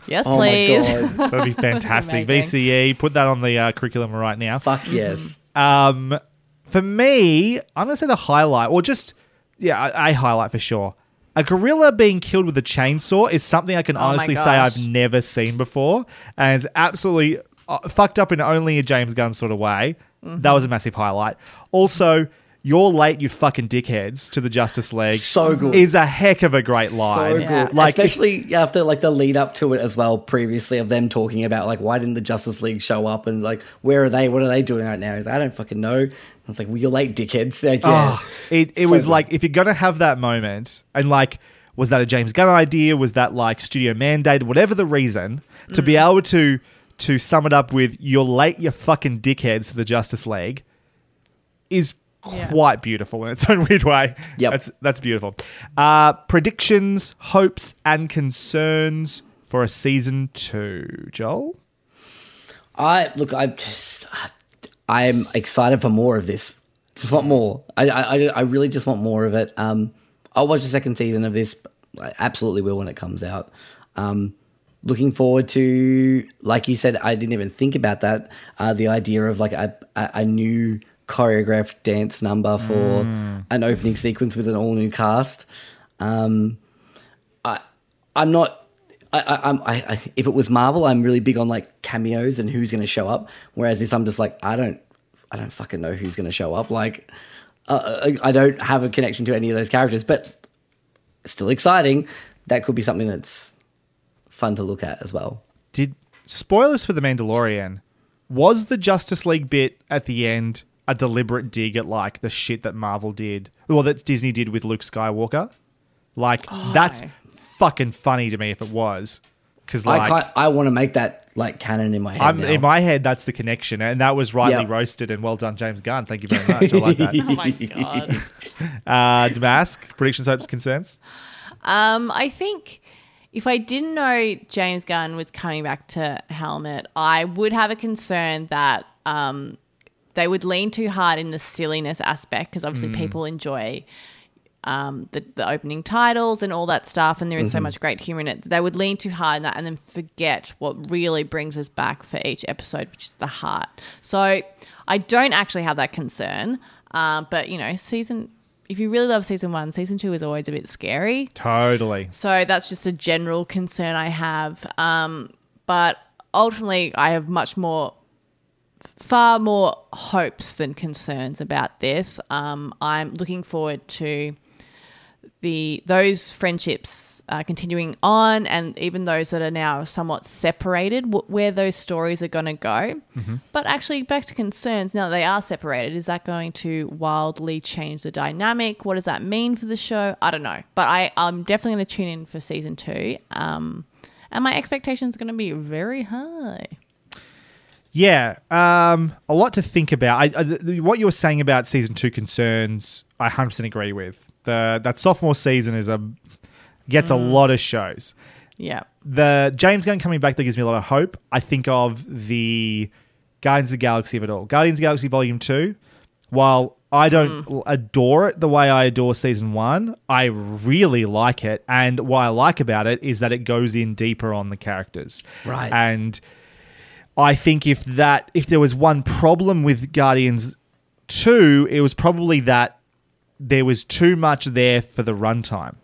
Yes, oh please. that'd be fantastic. Amazing. VCE, put that on the uh, curriculum right now. fuck yes. Um, for me, I'm going to say the highlight, or just, yeah, a, a highlight for sure. A gorilla being killed with a chainsaw is something I can my honestly say. I've never seen before, and it's absolutely uh, fucked up in only a James Gunn sort of way. Mm-hmm. That was a massive highlight. Also, you're late, you fucking dickheads, to the Justice League. So good. Is a heck of a great line. So good, Yeah. Like, especially after like the lead up to it as well. Previously, of them talking about like why didn't the Justice League show up and like where are they? What are they doing right now? He's like, I don't fucking know. I was like, well, you're late, dickheads. Like, yeah, Oh, it it So was like if you're gonna have that moment, and like, was that a James Gunn idea? Was that like studio mandated? Whatever the reason, to be able to to sum it up with "You're late, you fucking dickheads" to the Justice League is Yeah. quite beautiful in its own weird way. Yep. that's that's beautiful. Uh, predictions, hopes, and concerns for a season two. Joel. I look. I just, I'm excited for more of this. Just want more. I, I, I really just want more of it. Um, I'll watch the second season of this. I absolutely will when it comes out. Um, looking forward to, like you said, I didn't even think about that. Uh, the idea of like a, a, new choreographed dance number for an opening sequence with an all new cast. Um, I, I'm not. I, I, I'm, I, I, if it was Marvel, I'm really big on like cameos and who's going to show up. Whereas this, I'm just like, I don't, I don't fucking know who's going to show up. Like, uh, I, I don't have a connection to any of those characters, but still exciting. That could be something that's fun to look at as well. Did spoilers for the Mandalorian? Was the Justice League bit at the end a deliberate dig at like the shit that Marvel did, well that Disney did with Luke Skywalker? Like that's fucking funny to me if it was, because like can't, I want to make that like canon in my head. I'm now. in my head that's the connection, and that was rightly Yeah. roasted and well done, James Gunn. Thank you very much. I like that. Oh my God. Uh, Damask predictions, hopes, concerns. Um, I think if I didn't know James Gunn was coming back to Helmet, I would have a concern that um, they would lean too hard in the silliness aspect because obviously people enjoy um, the, the opening titles and all that stuff, and there is so much great humor in it. They would lean too hard in that and then forget what really brings us back for each episode, which is the heart. So I don't actually have that concern, um, but you know, season. If you really love season one, season two is always a bit scary. Totally. So that's just a general concern I have. Um, but ultimately, I have much more, far more hopes than concerns about this. Um, I'm looking forward to the those friendships uh, continuing on, and even those that are now somewhat separated, wh- where those stories are going to go. But actually, back to concerns. Now that they are separated, is that going to wildly change the dynamic? What does that mean for the show? I don't know, but I I'm definitely going to tune in for season two. Um, and my expectations are going to be very high. Yeah, um, a lot to think about. I, I, what you were saying about season two concerns, I 100% agree with. The that sophomore season is a gets a mm. lot of shows. Yeah. The James Gunn coming back that gives me a lot of hope. I think of the Guardians of the Galaxy of it all. Guardians of the Galaxy Volume Two. While I don't mm. l- adore it the way I adore season one, I really like it. And what I like about it is that it goes in deeper on the characters. Right. And I think if that if there was one problem with Guardians 2, it was probably that there was too much there for the runtime.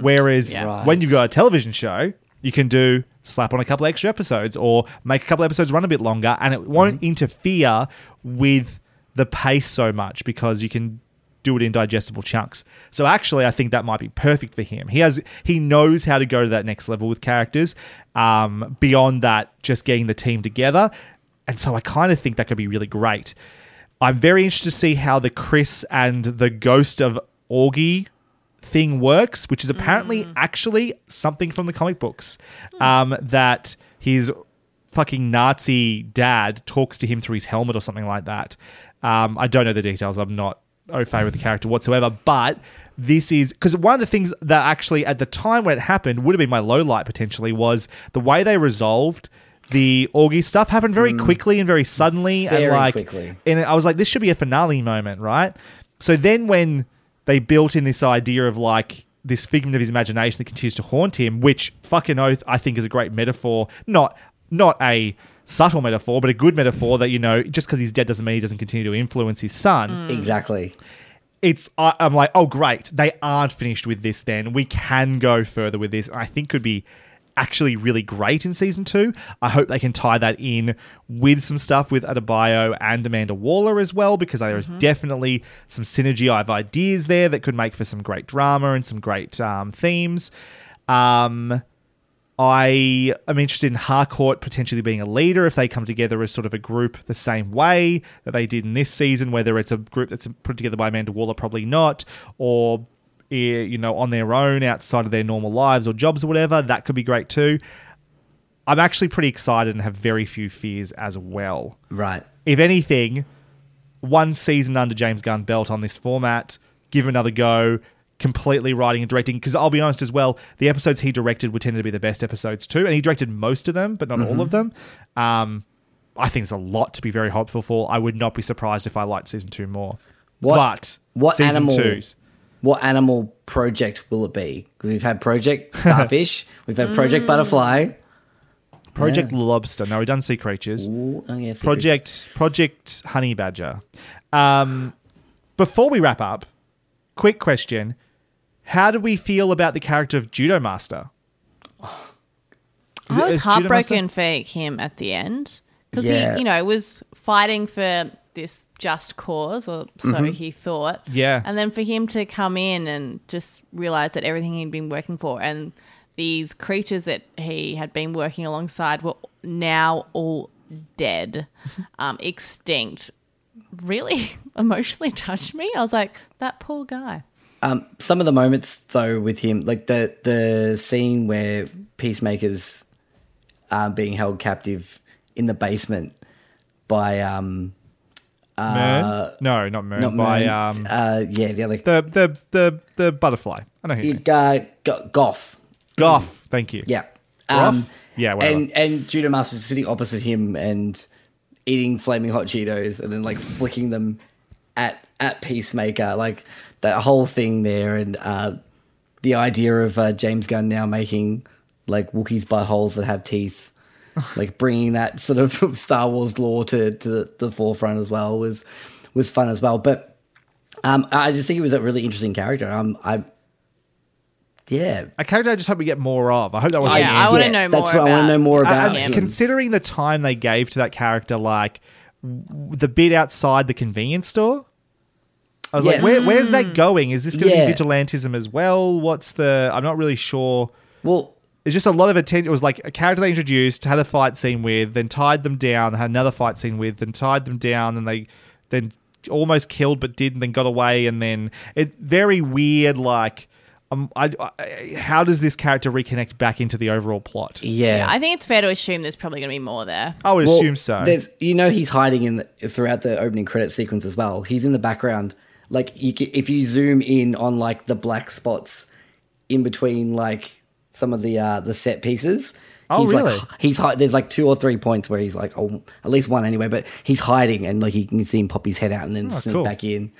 Whereas Yeah. Right. when you've got a television show, you can do slap on a couple extra episodes or make a couple episodes run a bit longer and it won't interfere with the pace so much because you can do it in digestible chunks. So actually, I think that might be perfect for him. He has he knows how to go to that next level with characters. Um, beyond that, just getting the team together, and so I kind of think that could be really great. I'm very interested to see how the Chris and the ghost of Augie thing works, which is apparently actually something from the comic books. Um, that his fucking Nazi dad talks to him through his helmet or something like that. Um, I don't know the details. I'm not au fait with the character whatsoever, but this is because one of the things that actually at the time when it happened would have been my low light potentially was the way they resolved the Augie stuff happened very hmm. quickly and very suddenly and like quickly. and I was like, this should be a finale moment, right? So then when they built in this idea of like this figment of his imagination that continues to haunt him, which fucking oath I think is a great metaphor, not not a subtle metaphor, but a good metaphor that you know just because he's dead doesn't mean he doesn't continue to influence his son hmm. Exactly. it's I, I'm like, oh great, they aren't finished with this. Then we can go further with this. I think could be actually really great in season two. I hope they can tie that in with some stuff with Adebayo and Amanda Waller as well, because there is definitely some synergy. I have ideas there that could make for some great drama and some great um, themes. Um, I am interested in Harcourt potentially being a leader if they come together as sort of a group the same way that they did in this season, whether it's a group that's put together by Amanda Waller, probably not, or you know, on their own outside of their normal lives or jobs or whatever. That could be great too. I'm actually pretty excited and have very few fears as well. Right. If anything, one season under James Gunn belt on this format, give him another go, completely writing and directing. Because I'll be honest as well, the episodes he directed would tend to be the best episodes too, and he directed most of them, but not all of them. Um, I think there's a lot to be very hopeful for. I would not be surprised if I liked season two more. What- but what season animal- twos? What animal project will it be? Because we've had Project Starfish, we've had Project Butterfly. Project Lobster. No, we've done sea creatures. Ooh, oh, yeah, secrets. Project Project Honey Badger. Um, before we wrap up, quick question: How do we feel about the character of Judomaster? Is it- I was is Judo Master- heartbroken for him at the end because Yeah. he, you know, was fighting for this just cause, or so he thought. Yeah. And then for him to come in and just realize that everything he'd been working for and these creatures that he had been working alongside were now all dead, um, extinct, really emotionally touched me. I was like, that poor guy. Um, some of the moments though with him, like the the scene where Peacemaker's are being held captive in the basement by um Murn? no, not Murn. not by Murn, um, uh yeah the other the the the the butterfly. I know who you mean. uh, Go- Goff Goff. Thank you. yeah um Yeah, whatever. and and Judomaster's sitting opposite him and eating flaming hot Cheetos and then like flicking them at at Peacemaker like that whole thing there and uh the idea of uh, James Gunn now making like Wookiees buttholes that have teeth, like bringing that sort of Star Wars lore to to the, the forefront as well was was fun as well. But um, I just think it was a really interesting character. Um, I yeah, A character I just hope we get more of. I hope that was Yeah, I wanna yeah, know That's more what I want to about- know more about and him. considering the time they gave to that character, like w- the bit outside the convenience store. I was like, Where, where's that going? Is this going to Yeah. be vigilantism as well? What's the? I'm not really sure. well, It's just a lot of attention. It was like a character they introduced, had a fight scene with, then tied them down, had another fight scene with, then tied them down, and they then almost killed but didn't, then got away, and then it very weird. Like, um, I, I, how does this character reconnect back into the overall plot? yeah, I think it's fair to assume there's probably going to be more there. I would Well, assume so. There's, you know, he's hiding in the, throughout the opening credit sequence as well. He's in the background. Like, you, if you zoom in on like the black spots in between, like some of the uh, the set pieces. Oh, he's really? Like, he's hi- there's like two or three points where he's like, oh, at least one anyway. But he's hiding, and like you can see him pop his head out and then sneak Oh, cool. back in.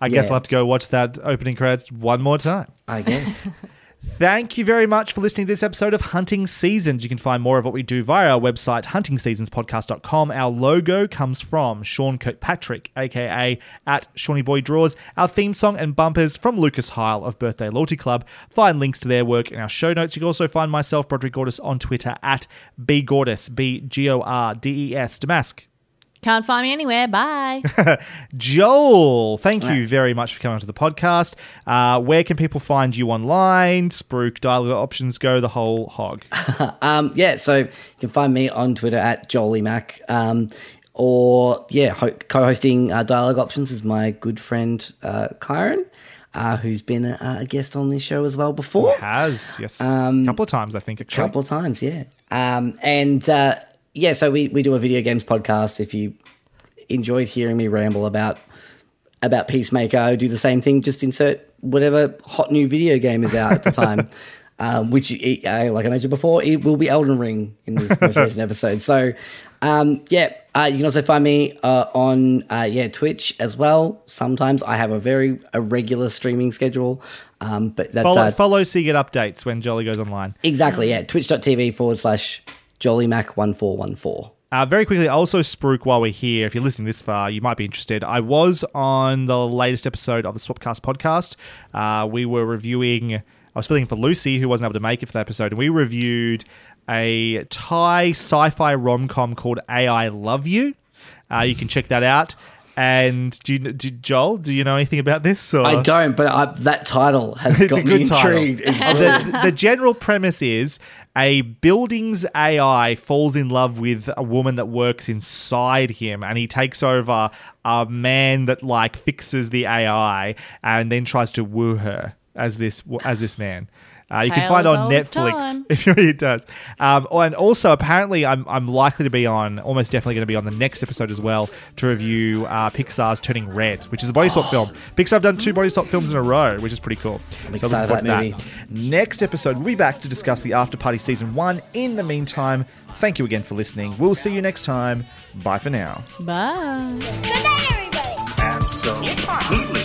I guess I'll have to go watch that opening credits one more time. I guess. Thank you very much for listening to this episode of Hunting Seasons. You can find more of what we do via our website, huntingseasonspodcast.com. Our logo comes from Sean Kirkpatrick, aka at Shawnee Boy Draws. Our theme song and bumpers from Lucas Heil of Birthday Loyalty Club. Find links to their work in our show notes. You can also find myself, Broderick Gordis, on Twitter at b bgordis, B G O R D E S, Damask. Can't find me anywhere. Bye. Joel, thank you very much for coming onto the podcast. Uh, where can people find you online? Spruik, dialogue options, go the whole hog. Um, yeah, so you can find me on Twitter at JollyMac. Um, or, yeah, ho- co hosting uh, Dialogue Options is my good friend uh, Kyron, uh, who's been a, a guest on this show as well before. Has, yes. a couple of times, I think, actually. couple of times, yeah. Um, and uh, yeah, so we, we do a video games podcast. If you enjoyed hearing me ramble about about Peacemaker, I do the same thing. Just insert whatever hot new video game is out at the time. Um, which, uh, like I mentioned before, it will be Elden Ring in this most recent episode. So, um, yeah, uh, you can also find me uh, on uh, yeah Twitch as well. Sometimes I have a very irregular streaming schedule, um, but that's Follow, uh, follow so you get updates when Jolly goes online. Exactly, yeah. Twitch.tv forward slash JollyMac1414. Uh, very quickly, also Spruik, while we're here, if you're listening this far, you might be interested. I was on the latest episode of the Swapcast podcast. Uh, we were reviewing, I was filling for Lucy, who wasn't able to make it for that episode, and we reviewed a Thai sci fi rom com called AI Love You. Uh, you can check that out. And do you, do, Joel, do you know anything about this? Or? I don't, but I, that title has got me intrigued. The, the general premise is a building's AI falls in love with a woman that works inside him, and he takes over a man that like fixes the AI and then tries to woo her as this as this man. Uh, you can find as on Netflix time. if you it does. Um, oh, and also, apparently, I'm, I'm likely to be on, almost definitely going to be on the next episode as well to review uh, Pixar's Turning Red, which is a body swap film. Pixar have done two body swap films in a row, which is pretty cool. I'm So excited looking for forward that to Next episode, we'll be back to discuss the After Party Season 1. In the meantime, thank you again for listening. We'll see you next time. Bye for now. Bye. Good night, everybody. Absolutely.